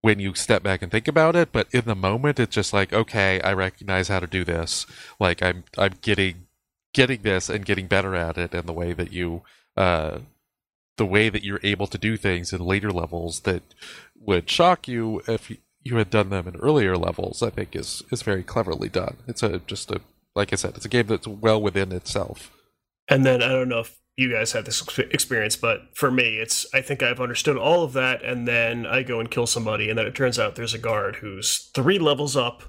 when you step back and think about it. But in the moment, it's just like, okay, I recognize how to do this. Like I'm, I'm getting, getting this and getting better at it, and the way that you. Uh, the way that you're able to do things in later levels that would shock you if you had done them in earlier levels, I think is is very cleverly done. It's a just a like I said, it's a game that's well within itself. And then I don't know if you guys had this experience, but for me, it's I think I've understood all of that, and then I go and kill somebody, and then it turns out there's a guard who's three levels up,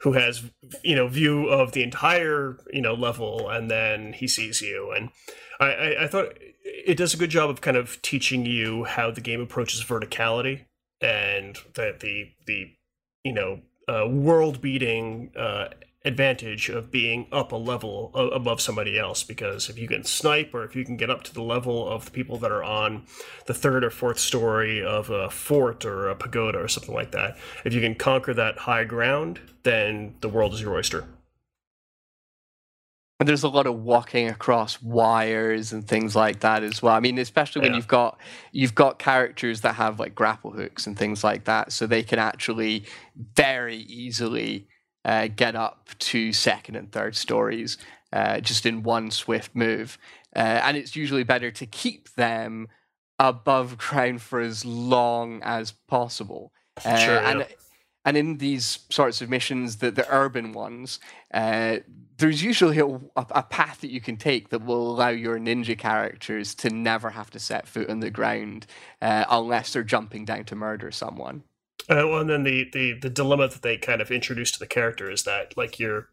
who has you know view of the entire you know level, and then he sees you, and I, I, I thought it does a good job of kind of teaching you how the game approaches verticality and that the the you know uh, world beating uh, advantage of being up a level above somebody else because if you can snipe or if you can get up to the level of the people that are on the third or fourth story of a fort or a pagoda or something like that if you can conquer that high ground then the world is your oyster and there's a lot of walking across wires and things like that as well. I mean, especially when yeah. you've got you've got characters that have like grapple hooks and things like that, so they can actually very easily uh, get up to second and third stories uh, just in one swift move. Uh, and it's usually better to keep them above ground for as long as possible. Uh, sure, yeah. And and in these sorts of missions, the, the urban ones, uh, there's usually a, a, path that you can take that will allow your ninja characters to never have to set foot on the ground uh, unless they're jumping down to murder someone. Uh, well, and then the, the, the dilemma that they kind of introduce to the character is that, like, you're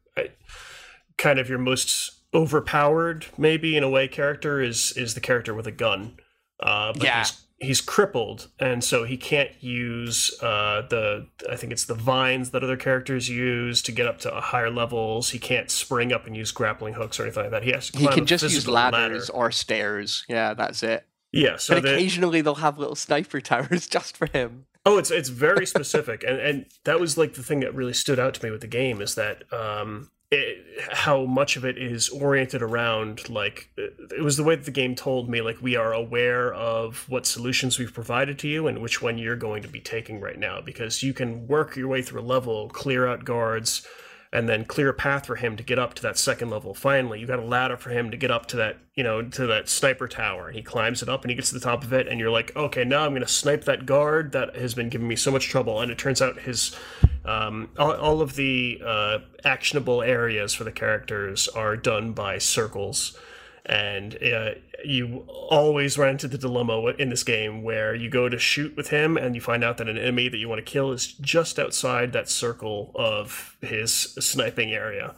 kind of your most overpowered, maybe in a way, character is is the character with a gun. Uh, but yeah. he's he's crippled, and so he can't use uh, the I think it's the vines that other characters use to get up to higher levels. He can't spring up and use grappling hooks or anything like that. He has he can just use ladders ladder. or stairs. Yeah, that's it. Yeah, so but occasionally they'll have little sniper towers just for him. Oh, it's it's very specific, and and that was like the thing that really stood out to me with the game is that um, it, how much of it is oriented around like it was the way that the game told me like we are aware of what solutions we've provided to you and which one you're going to be taking right now because you can work your way through a level clear out guards and then clear a path for him to get up to that second level. Finally, you got a ladder for him to get up to that, you know, to that sniper tower. And he climbs it up and he gets to the top of it. And you're like, okay, now I'm going to snipe that guard that has been giving me so much trouble. And it turns out his, um, all, all of the uh, actionable areas for the characters are done by circles and uh, you always run into the dilemma in this game where you go to shoot with him and you find out that an enemy that you want to kill is just outside that circle of his sniping area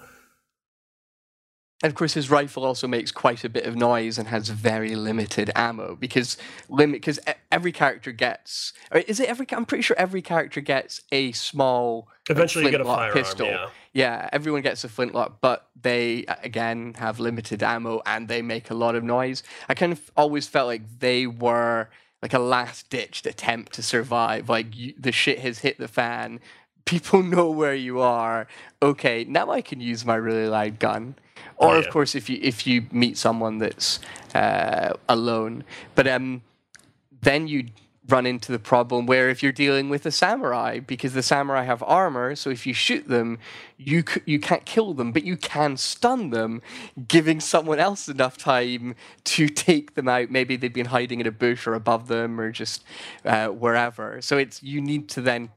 and of course, his rifle also makes quite a bit of noise and has very limited ammo because limit because every character gets. Is it every? I'm pretty sure every character gets a small. Uh, Eventually, you get a firearm. Pistol. Yeah. yeah, everyone gets a flintlock, but they uh, again have limited ammo and they make a lot of noise. I kind of always felt like they were like a last ditched attempt to survive. Like you, the shit has hit the fan. People know where you are. Okay, now I can use my really loud gun or oh, yeah. of course if you if you meet someone that's uh, alone. But um, then you run into the problem where if you're dealing with a samurai, because the samurai have armor, so if you shoot them, you c- you can't kill them, but you can stun them, giving someone else enough time to take them out. Maybe they've been hiding in a bush or above them or just uh, wherever. So it's you need to then,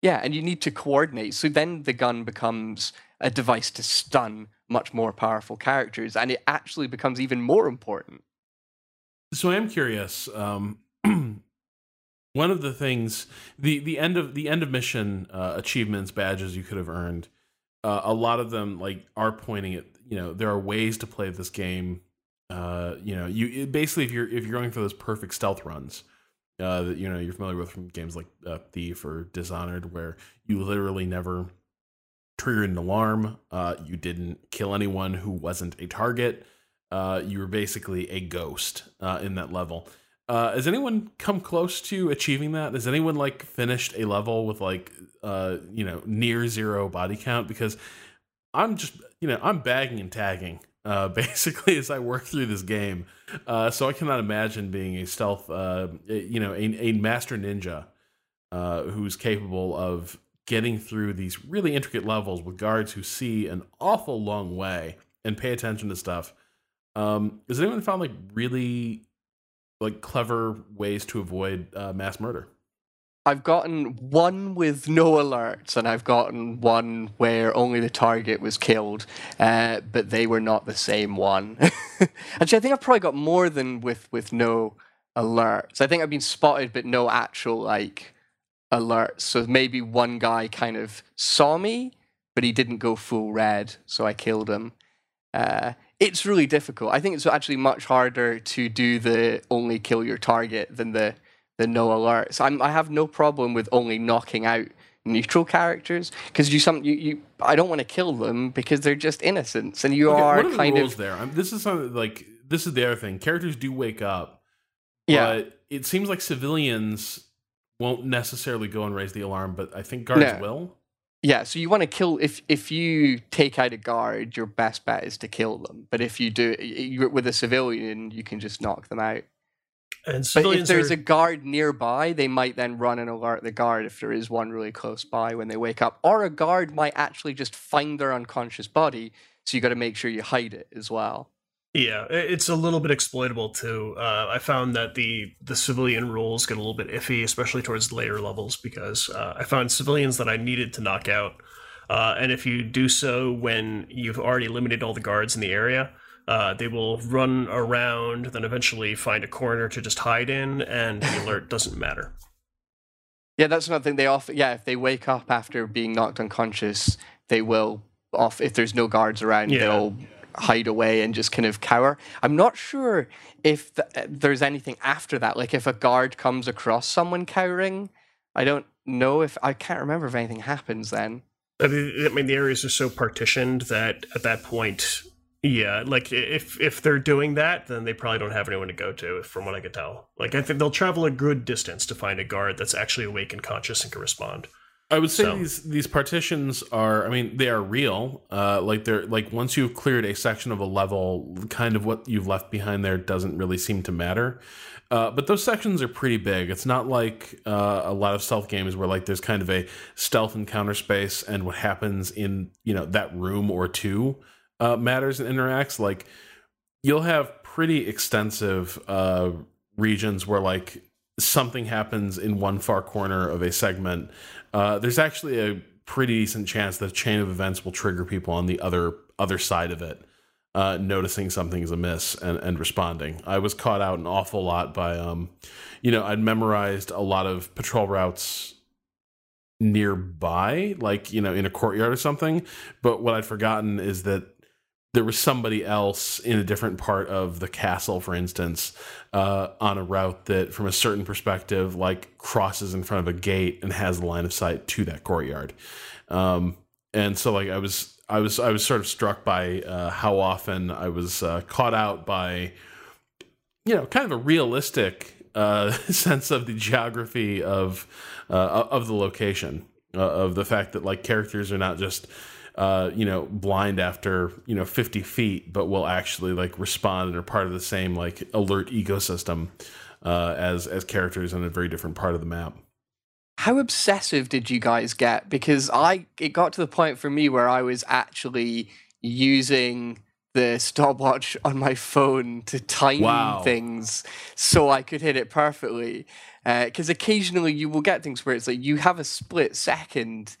yeah, and you need to coordinate. So then the gun becomes a device to stun much more powerful characters, and it actually becomes even more important. So I am curious. Um, one of the things, the the end of the end of mission uh, achievements badges you could have earned uh, a lot of them like are pointing at you know there are ways to play this game. Uh, you know, you basically if you're if you're going for those perfect stealth runs, uh, that you know you're familiar with from games like uh, Thief or Dishonored, where you literally never triggered an alarm. Uh, you didn't kill anyone who wasn't a target. Uh, you were basically a ghost uh, in that level. Uh, has anyone come close to achieving that? Has anyone like finished a level with like uh, you know near zero body count? Because I'm just you know I'm bagging and tagging uh, basically as I work through this game. Uh, so I cannot imagine being a stealth, uh, you know, a, a master ninja uh, who's capable of getting through these really intricate levels with guards who see an awful long way and pay attention to stuff. Um, has anyone found like really like clever ways to avoid uh, mass murder? I've gotten one with no alerts, and I've gotten one where only the target was killed, uh, but they were not the same one. Actually, I think I've probably got more than with with no alerts. I think I've been spotted, but no actual like alerts. So maybe one guy kind of saw me, but he didn't go full red, so I killed him. Uh, it's really difficult. I think it's actually much harder to do the only kill your target than the the no alerts. I'm, I have no problem with only knocking out neutral characters because you some you, you I don't want to kill them because they're just innocents and you okay, are what are kind rules of there. I mean, this is something like this is the other thing. Characters do wake up, yeah. But it seems like civilians won't necessarily go and raise the alarm, but I think guards no. will. Yeah, so you want to kill if if you take out a guard, your best bet is to kill them. But if you do it with a civilian, you can just knock them out. And but if there's are... a guard nearby, they might then run and alert the guard if there is one really close by when they wake up. Or a guard might actually just find their unconscious body, so you got to make sure you hide it as well. Yeah, it's a little bit exploitable too. Uh, I found that the the civilian rules get a little bit iffy, especially towards later levels, because uh, I found civilians that I needed to knock out, uh, and if you do so when you've already eliminated all the guards in the area, uh, they will run around, then eventually find a corner to just hide in, and the alert doesn't matter. Yeah, that's another thing. They often, yeah, if they wake up after being knocked unconscious, they will off. If there's no guards around, yeah. they'll hide away and just kind of cower. I'm not sure if the, eh, there's anything after that. Like if a guard comes across someone cowering, I don't know if I can't remember if anything happens then. I mean, the areas are so partitioned that at that point, yeah, like if if they're doing that, then they probably don't have anyone to go to, from what I could tell. Like I think they'll travel a good distance to find a guard that's actually awake and conscious and can respond. I would say so. these these partitions are. I mean, they are real. Uh, like they're like once you've cleared a section of a level, kind of what you've left behind there doesn't really seem to matter. Uh, but those sections are pretty big. It's not like uh, a lot of stealth games where like there's kind of a stealth encounter space, and what happens in you know that room or two uh, matters and interacts, like you'll have pretty extensive uh, regions where like something happens in one far corner of a segment. Uh, there's actually a pretty decent chance that a chain of events will trigger people on the other other side of it. Uh, noticing something's amiss and, and responding. I was caught out an awful lot by, um, you know, I'd memorized a lot of patrol routes nearby, like, you know, in a courtyard or something. But what I'd forgotten is that there was somebody else in a different part of the castle, for instance, uh, on a route that, from a certain perspective, like crosses in front of a gate and has a line of sight to that courtyard. Um, and so, like, I was, I was, I was sort of struck by uh, how often I was uh, caught out by, you know, kind of a realistic uh, sense of the geography of uh, of the location, uh, of the fact that like characters are not just uh, you know, blind after you know 50 feet, but will actually like respond and are part of the same like alert ecosystem uh, as as characters in a very different part of the map. How obsessive did you guys get? Because I it got to the point for me where I was actually using the stopwatch on my phone to time wow. things so I could hit it perfectly. Because uh, occasionally you will get things where it's like you have a split second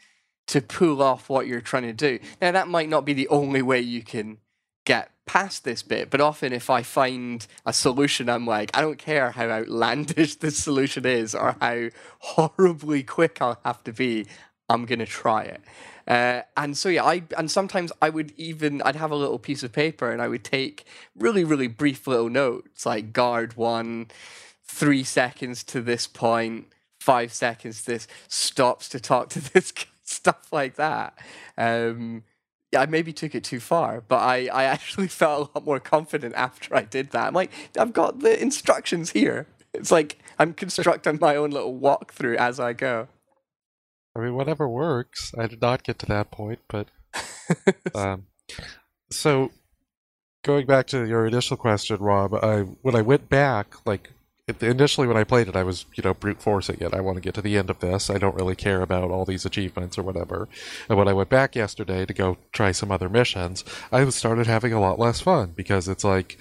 to pull off what you're trying to do. Now, that might not be the only way you can get past this bit, but often if I find a solution, I'm like, I don't care how outlandish this solution is or how horribly quick I'll have to be, I'm going to try it. Uh, and so yeah, I and sometimes I would even I'd have a little piece of paper and I would take really really brief little notes like guard one, three seconds to this point, five seconds this stops to talk to this stuff like that. Um, yeah, I maybe took it too far, but I, I actually felt a lot more confident after I did that. I'm like, I've got the instructions here. It's like I'm constructing my own little walkthrough as I go. I mean, whatever works. I did not get to that point, but um, so going back to your initial question, Rob, I when I went back, like initially when I played it, I was you know brute forcing it. I want to get to the end of this. I don't really care about all these achievements or whatever. And when I went back yesterday to go try some other missions, I started having a lot less fun because it's like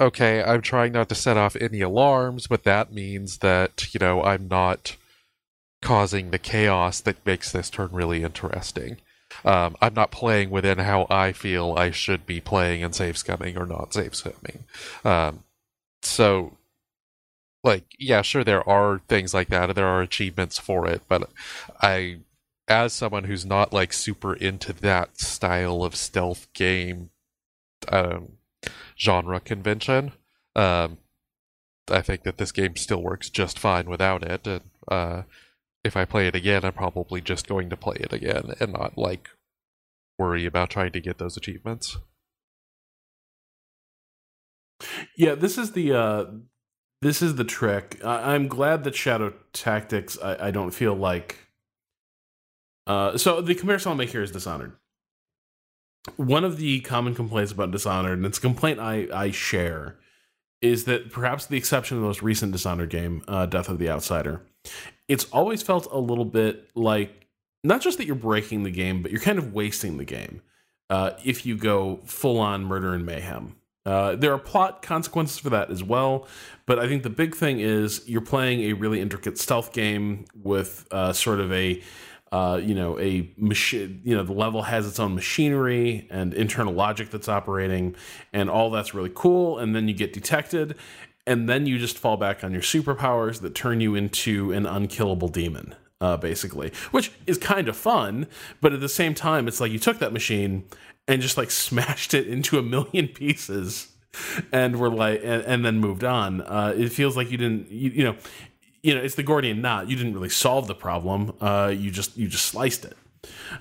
okay, I'm trying not to set off any alarms, but that means that, you know, I'm not causing the chaos that makes this turn really interesting. Um, I'm not playing within how I feel I should be playing and save scumming or not save scumming. Um, so, like, yeah, sure, there are things like that, and there are achievements for it, but I, as someone who's not like super into that style of stealth game, um, genre convention. Um, I think that this game still works just fine without it. And uh, if I play it again, I'm probably just going to play it again and not like worry about trying to get those achievements. Yeah, this is the uh, this is the trick. I- am glad that Shadow Tactics. I, I don't feel like. Uh, so the comparison I'll make here is Dishonored one of the common complaints about Dishonored, and it's a complaint I, I share, is that perhaps the exception of the most recent Dishonored game, uh, Death of the Outsider, it's always felt a little bit like not just that you're breaking the game, but you're kind of wasting the game uh, if you go full on murder and mayhem. Uh, there are plot consequences for that as well, but I think the big thing is you're playing a really intricate stealth game with uh, sort of a uh, you know, a machine, you know, the level has its own machinery and internal logic that's operating, and all that's really cool. And then you get detected, and then you just fall back on your superpowers that turn you into an unkillable demon, uh, basically, which is kind of fun. But at the same time, it's like you took that machine and just like smashed it into a million pieces and were like and, and, then moved on uh, it feels like you didn't you, you know you know, it's the Gordian knot. You didn't really solve the problem. Uh, you just you just sliced it.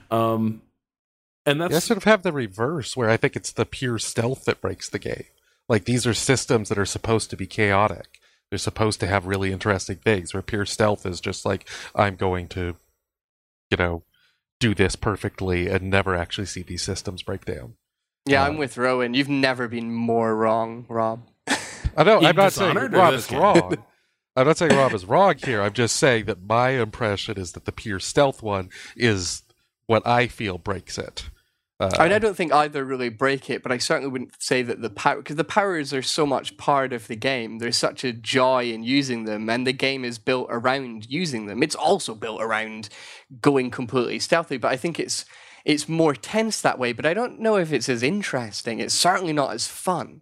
Um, and that's yeah, I sort of have the reverse, where I think it's the pure stealth that breaks the game. Like these are systems that are supposed to be chaotic. They're supposed to have really interesting things. Where pure stealth is just like I'm going to, you know, do this perfectly and never actually see these systems break down. Yeah, I'm uh, with Rowan. You've never been more wrong, Rob. I know. I'm not saying Rob is wrong. I'm not saying Rob is wrong here. I'm just saying that my impression is that the pure stealth one is what I feel breaks it. Uh, I, mean, I don't think either really break it, but I certainly wouldn't say that the power because the powers are so much part of the game. There's such a joy in using them, and the game is built around using them. It's also built around going completely stealthy, but I think it's it's more tense that way. But I don't know if it's as interesting. It's certainly not as fun.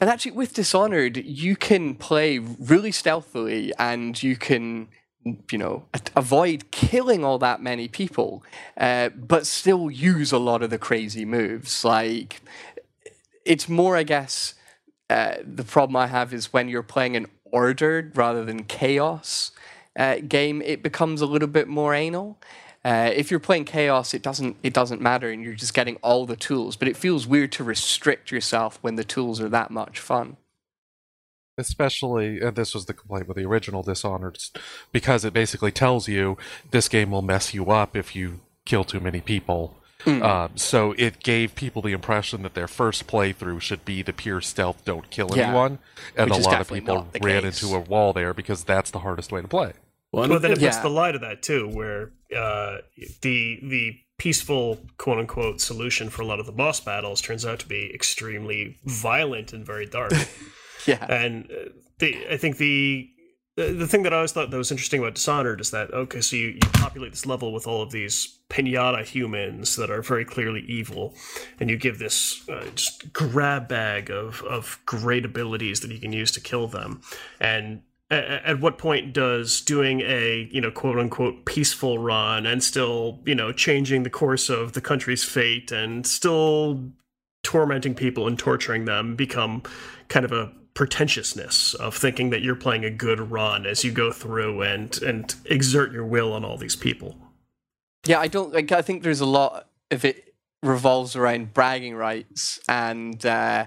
And actually, with Dishonored, you can play really stealthily and you can, you know, avoid killing all that many people, uh, but still use a lot of the crazy moves. Like, it's more, I guess, uh, the problem I have is when you're playing an ordered rather than chaos uh, game, it becomes a little bit more anal. Uh, if you're playing chaos, it doesn't it doesn't matter, and you're just getting all the tools. But it feels weird to restrict yourself when the tools are that much fun. Especially, and this was the complaint with the original Dishonored, because it basically tells you this game will mess you up if you kill too many people. Mm. Um, so it gave people the impression that their first playthrough should be the pure stealth, don't kill yeah. anyone, and Which a lot of people ran case. into a wall there because that's the hardest way to play. Well, well then it puts yeah. the lie to that too, where uh, the the peaceful quote unquote solution for a lot of the boss battles turns out to be extremely violent and very dark. yeah, and uh, the I think the the thing that I always thought that was interesting about Dishonored is that okay, so you, you populate this level with all of these pinata humans that are very clearly evil, and you give this uh, just grab bag of of great abilities that you can use to kill them, and at what point does doing a you know quote unquote peaceful run and still you know changing the course of the country's fate and still tormenting people and torturing them become kind of a pretentiousness of thinking that you're playing a good run as you go through and and exert your will on all these people yeah i don't like i think there's a lot of it revolves around bragging rights and uh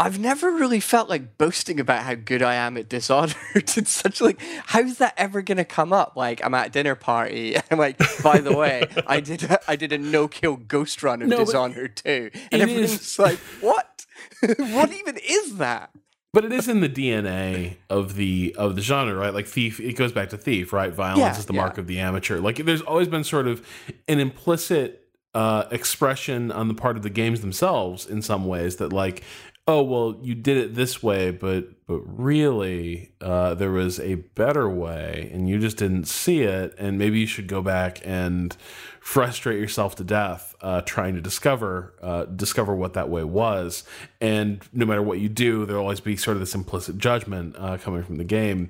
I've never really felt like boasting about how good I am at Dishonored. it's such like, how's that ever gonna come up? Like, I'm at a dinner party, and I'm like, by the way, I did a, I did a no kill ghost run of no, Dishonored too, and everyone's is... like, what? what even is that? But it is in the DNA of the of the genre, right? Like thief, it goes back to thief, right? Violence yeah, is the yeah. mark of the amateur. Like, there's always been sort of an implicit uh, expression on the part of the games themselves in some ways that like oh well you did it this way but but really uh, there was a better way and you just didn't see it. And maybe you should go back and frustrate yourself to death uh, trying to discover uh, discover what that way was. And no matter what you do there'll always be sort of this implicit judgment uh, coming from the game.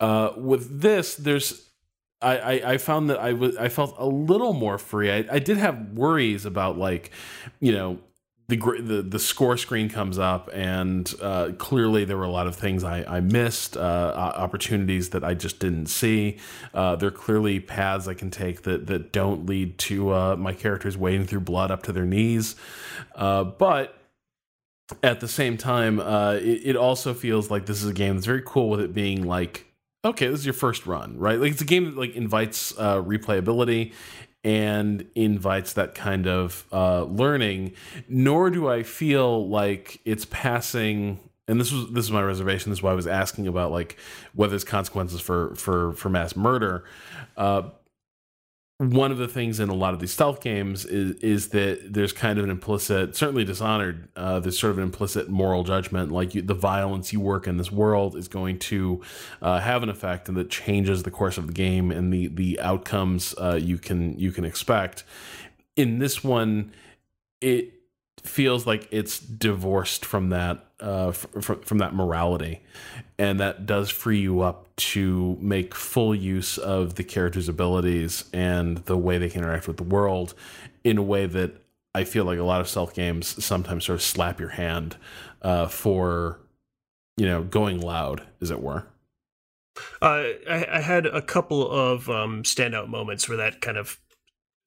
Uh, with this there's I, I, I found that I was I felt a little more free. I, I did have worries about like, you know, the the the score screen comes up, and uh, clearly there were a lot of things I, I missed, uh, opportunities that I just didn't see. Uh, there are clearly paths I can take that that don't lead to uh, my characters wading through blood up to their knees, uh, but at the same time, uh, it, it also feels like this is a game that's very cool with it being like okay, this is your first run, right? Like it's a game that like invites uh, replayability and invites that kind of uh, learning. Nor do I feel like it's passing. And this was this is my reservation. This is why I was asking about like whether there's consequences for for for mass murder. Uh, one of the things in a lot of these stealth games is is that there's kind of an implicit, certainly Dishonored, uh, there's sort of an implicit moral judgment, like you, the violence you work in this world is going to uh, have an effect, and that changes the course of the game and the the outcomes uh, you can you can expect. In this one, it feels like it's divorced from that uh, from from that morality, and that does free you up to make full use of the character's abilities and the way they can interact with the world in a way that I feel like a lot of stealth games sometimes sort of slap your hand uh, for you know going loud, as it were. Uh, I, I, had a couple of um, standout moments where that kind of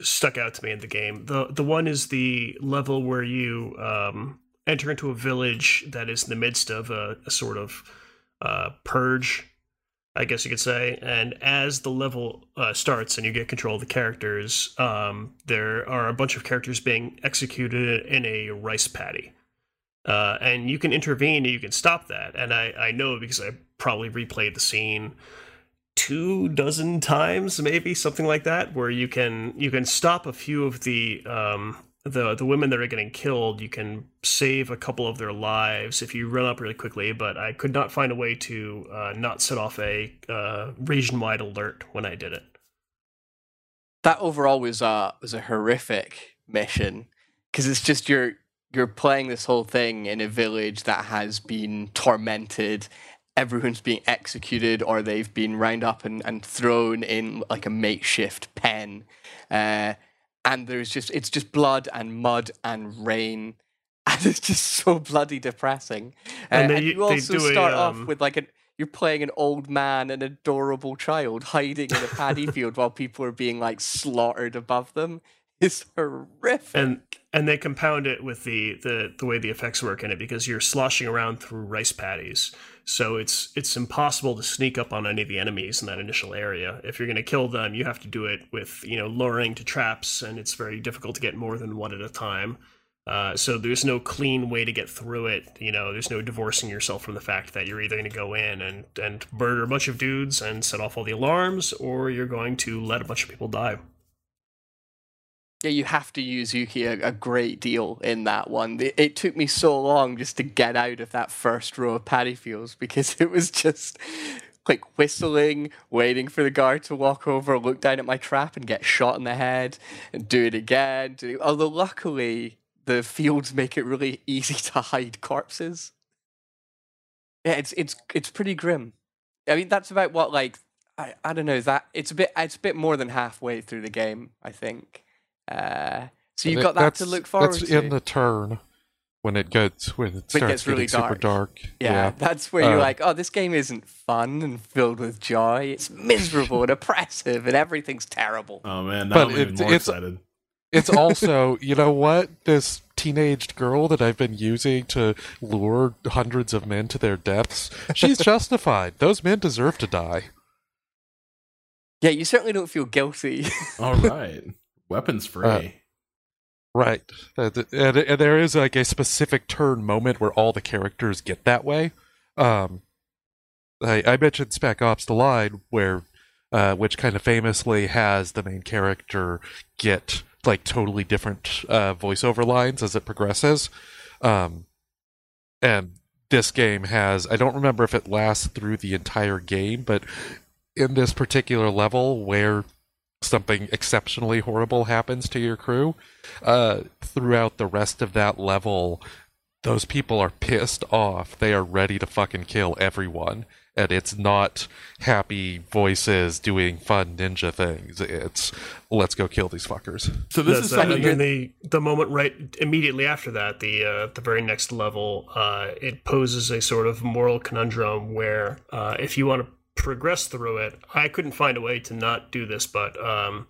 stuck out to me in the game. The the one is the level where you um, enter into a village that is in the midst of a, a sort of uh, purge, I guess you could say. And as the level uh, starts and you get control of the characters, um, there are a bunch of characters being executed in a rice paddy. Uh, and you can intervene and you can stop that. And I, I know because I probably replayed the scene two dozen times, maybe something like that, where you can you can stop a few of the um, the the women that are getting killed. You can save a couple of their lives if you run up really quickly. But I could not find a way to uh, not set off a uh, region wide alert when I did it. That overall was a was a horrific mission because it's just you're you're playing this whole thing in a village that has been tormented everyone's being executed or they've been round up and, and thrown in like a makeshift pen. Uh, and there's just, it's just blood and mud and rain. And it's just so bloody depressing. Uh, and, they, and, you also start a, um... off with like an, you're playing an old man and adorable child hiding in a paddy field while people are being like slaughtered above them. It's horrific. And and they compound it with the, the the way the effects work in it because you're sloshing around through rice paddies so it's it's impossible to sneak up on any of the enemies in that initial area. If you're going to kill them, you have to do it with you know luring to traps, and it's very difficult to get more than one at a time. Uh, so there's no clean way to get through it. You know, there's no divorcing yourself from the fact that you're either going to go in and and murder a bunch of dudes and set off all the alarms, or you're going to let a bunch of people die yeah, you have to use Yuki a, a, great deal in that one. It, it, took me so long just to get out of that first row of paddy fields because it was just like whistling, waiting for the guard to walk over, look down at my trap and get shot in the head, and do it again. Do, although luckily the fields make it really easy to hide corpses. Yeah, it's it's it's pretty grim. I mean, that's about what like I, I don't know that it's a bit it's a bit more than halfway through the game. I think. Uh, so you've got that to look forward That's to. in the turn when it gets when it starts gets really getting super dark. yeah, that's where you're Um, like, oh, this game isn't fun and filled with joy. It's miserable and oppressive, and everything's terrible. Oh man, now But I'm even it- more it's- excited. It's also, you know what? This teenaged girl that I've been using to lure hundreds of men to their deaths, she's justified. Those men deserve to die. Yeah, you certainly don't feel guilty. All right, weapons free. Uh, Right. Uh, And, and there is like a specific turn moment where all the characters get that way. Um, I, I mentioned Spec Ops: The Line, where uh, which kind of famously has the main character get like totally different uh, voiceover lines as it progresses. Um, and this game has I don't remember if it lasts through the entire game, but in this particular level where something exceptionally horrible happens to your crew, uh, throughout the rest of that level, those people are pissed off. They are ready to fucking kill everyone. And it's not happy voices doing fun ninja things. It's let's go kill these fuckers. so this That's, is something. and then the the moment right immediately after that, the uh, the very next level, uh, it poses a sort of moral conundrum where uh, if you want to progress through it, I couldn't find a way to not do this, but um,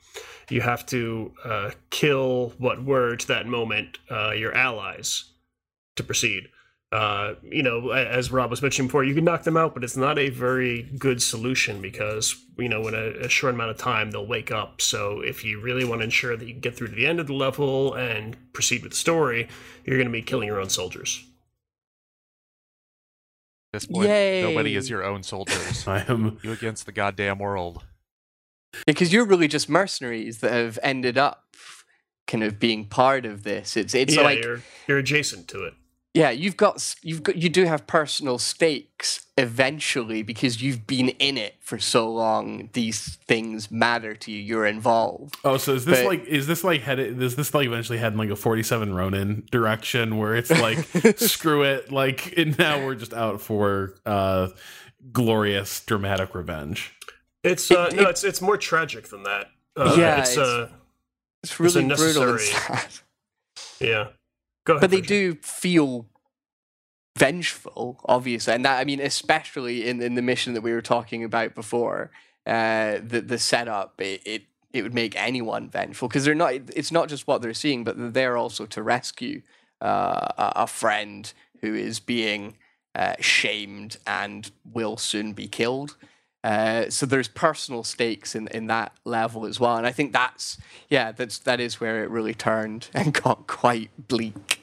you have to uh, kill what were to that moment uh, your allies to proceed. Uh, you know, as Rob was mentioning before, you can knock them out, but it's not a very good solution because you know, in a, a short amount of time, they'll wake up. So, if you really want to ensure that you get through to the end of the level and proceed with the story, you're going to be killing your own soldiers. At this point, Yay. nobody is your own soldiers. I am. you against the goddamn world. because you're really just mercenaries that have ended up kind of being part of this. It's it's yeah, like you're you're adjacent to it. Yeah, you've got you've got you do have personal stakes eventually because you've been in it for so long. These things matter to you. You're involved. Oh, so is this But- like is this like headed is this like eventually heading like a forty seven Ronin direction where it's like screw it like and now we're just out for uh glorious dramatic revenge. It's uh, It- no, it- it's it's more tragic than that. Uh, Yeah, it's, it's- uh, It's really brutal and sad. yeah. Go ahead. but they do feel vengeful, obviously, and that I mean, especially in in the mission that we were talking about before, uh, the the setup it. it it would make anyone vengeful because they're not. It's not just what they're seeing, but they're there also to rescue uh, a, a friend who is being uh, shamed and will soon be killed. Uh, so there's personal stakes in, in that level as well, and I think that's yeah, that's that is where it really turned and got quite bleak.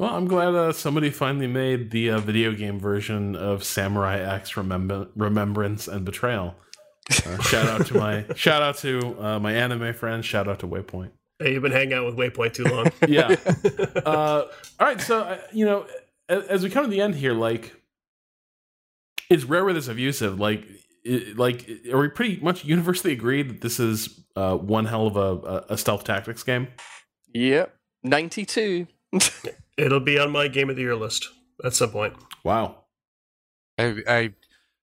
Well, I'm glad uh, somebody finally made the uh, video game version of Samurai X Remember- Remembrance and Betrayal. Uh, shout out to my shout out to uh, my anime friends. Shout out to Waypoint. Hey, you've been hanging out with Waypoint too long. Yeah. uh, all right. So uh, you know, as, as we come to the end here, like, it's rare where this abusive. Like, it, like, are we pretty much universally agreed that this is uh, one hell of a, a stealth tactics game? Yep. 92. It'll be on my game of the year list at some point. Wow. I, I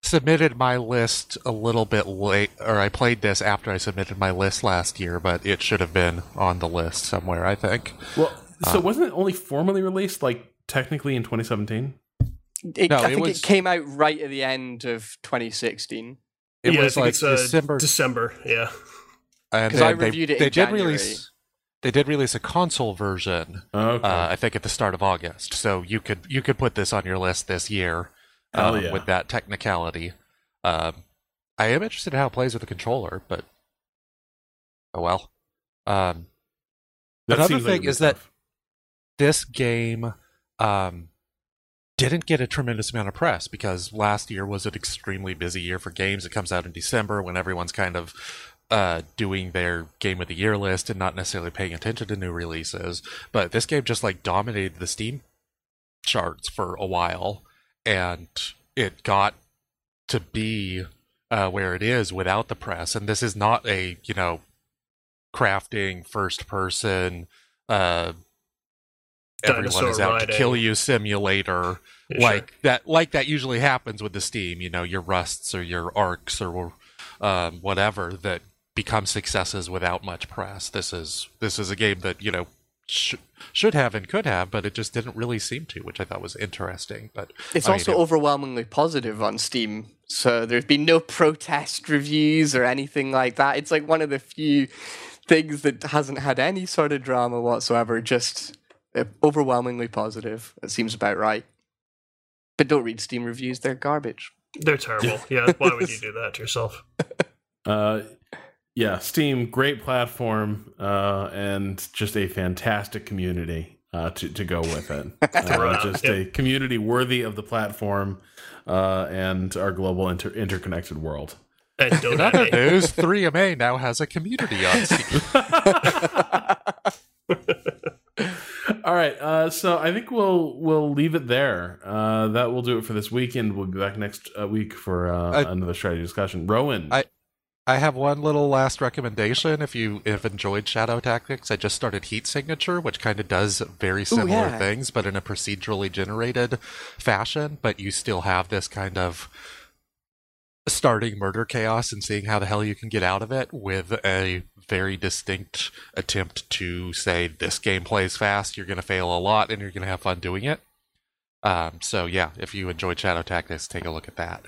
submitted my list a little bit late, or I played this after I submitted my list last year, but it should have been on the list somewhere, I think. Well, so Uh, wasn't it only formally released, like technically in 2017? It, No, I it think was- it came out right at the end of 2016. It yeah, I was think like it's, uh, December, December, yeah. and 'cause I then they, reviewed it they in did January. release. They did release a console version, Okay. uh, I think, at the start of August. So you could you could put this on your list this year um, yeah. with that technicality. Um, I am interested in how it plays with the controller, but oh well. Um, another like thing it'd is that- this game um, didn't get a tremendous amount of press because last year was an extremely busy year for games. It comes out in December when everyone's kind of uh, doing their game of the year list and not necessarily paying attention to new releases. But this game just like dominated the Steam charts for a while, and it got to be uh, where it is without the press. And this is not a you know crafting first person uh everyone is out riding. to kill you simulator yeah, like sure. that like that usually happens with the steam you know your rusts or your arcs or um, whatever that become successes without much press this is this is a game that you know sh- should have and could have but it just didn't really seem to which i thought was interesting but it's I also mean, it, overwhelmingly positive on steam so there's been no protest reviews or anything like that it's like one of the few things that hasn't had any sort of drama whatsoever just uh, overwhelmingly positive it seems about right but don't read Steam reviews; they're garbage. They're terrible. yeah, why would you do that to yourself? Uh, yeah, Steam, great platform, uh, and just a fantastic community uh, to to go with it. Uh, just a community worthy of the platform uh, and our global inter- interconnected world. And In other news, 3MA now has a community on Steam. All right, uh, so I think we'll we'll leave it there. Uh, that will do it for this weekend. We'll be back next uh, week for uh, I, another strategy discussion. Rowan, I I have one little last recommendation. If you have enjoyed Shadow Tactics, I just started Heat Signature, which kind of does very similar Ooh, yeah. things, but in a procedurally generated fashion. But you still have this kind of starting murder chaos and seeing how the hell you can get out of it with a very distinct attempt to say this game plays fast, you're going to fail a lot, and you're going to have fun doing it. Um, so yeah, if you enjoyed Shadow Tactics, take a look at that.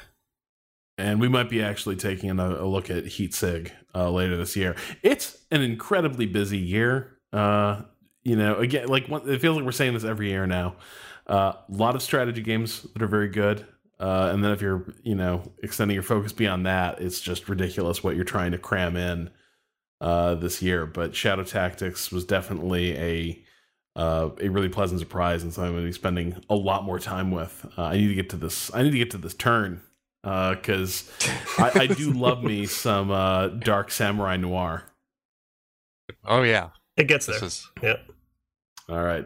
And we might be actually taking a, a look at Heat Sig uh, later this year. It's an incredibly busy year. Uh, you know, again, like it feels like we're saying this every year now. Uh, a lot of strategy games that are very good. Uh, and then if you're, you know, extending your focus beyond that, it's just ridiculous what you're trying to cram in uh, this year. But Shadow Tactics was definitely a uh, a really pleasant surprise, and so I'm going to be spending a lot more time with. Uh, I need to get to this. I need to get to this turn because uh, I, I, do love me some uh, dark samurai noir. Oh yeah, it gets there. Is... Yeah. All right.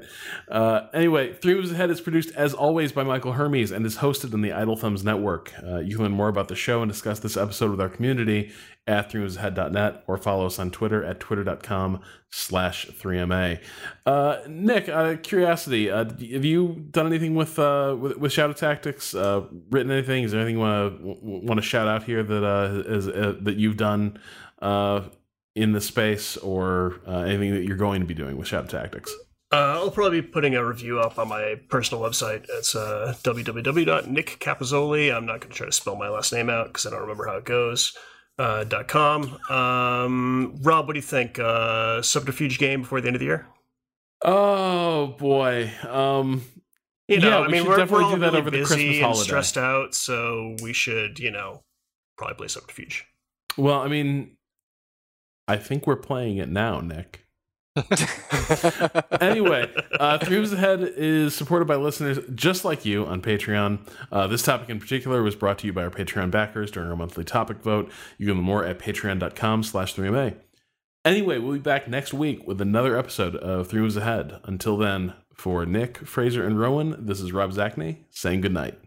Uh, anyway, Three Moves Ahead is produced as always by Michael Hermes and is hosted on the Idle Thumbs Network. Uh, you can learn more about the show and discuss this episode with our community at threemovesahead.net or follow us on Twitter at twitter.com slash 3MA. Uh, Nick, uh, curiosity, uh, have you done anything with, uh, with, with Shadow Tactics? Uh, written anything? Is there anything you want to to shout out here that uh, is, that you've done in the space or anything that you're going to be doing with Shadow Tactics? Uh, I'll probably be putting a review up on my personal website. It's uh. I'm not going to try to spell my last name out because I don't remember how it goes. Uh, dot com. Um, Rob, what do you think? Uh, subterfuge game before the end of the year? Oh boy. Um, you know, yeah, I mean, we're, we're all really busy and stressed out, so we should, you know, probably play subterfuge. Well, I mean, I think we're playing it now, Nick. anyway, uh, Three Moves Ahead is supported by listeners just like you on Patreon. Uh, this topic in particular was brought to you by our Patreon backers during our monthly topic vote. You can learn more at patreon.com slash 3MA. Anyway, we'll be back next week with another episode of Three Moves Ahead. Until then, for Nick, Fraser, and Rowan, this is Rob Zacny saying goodnight.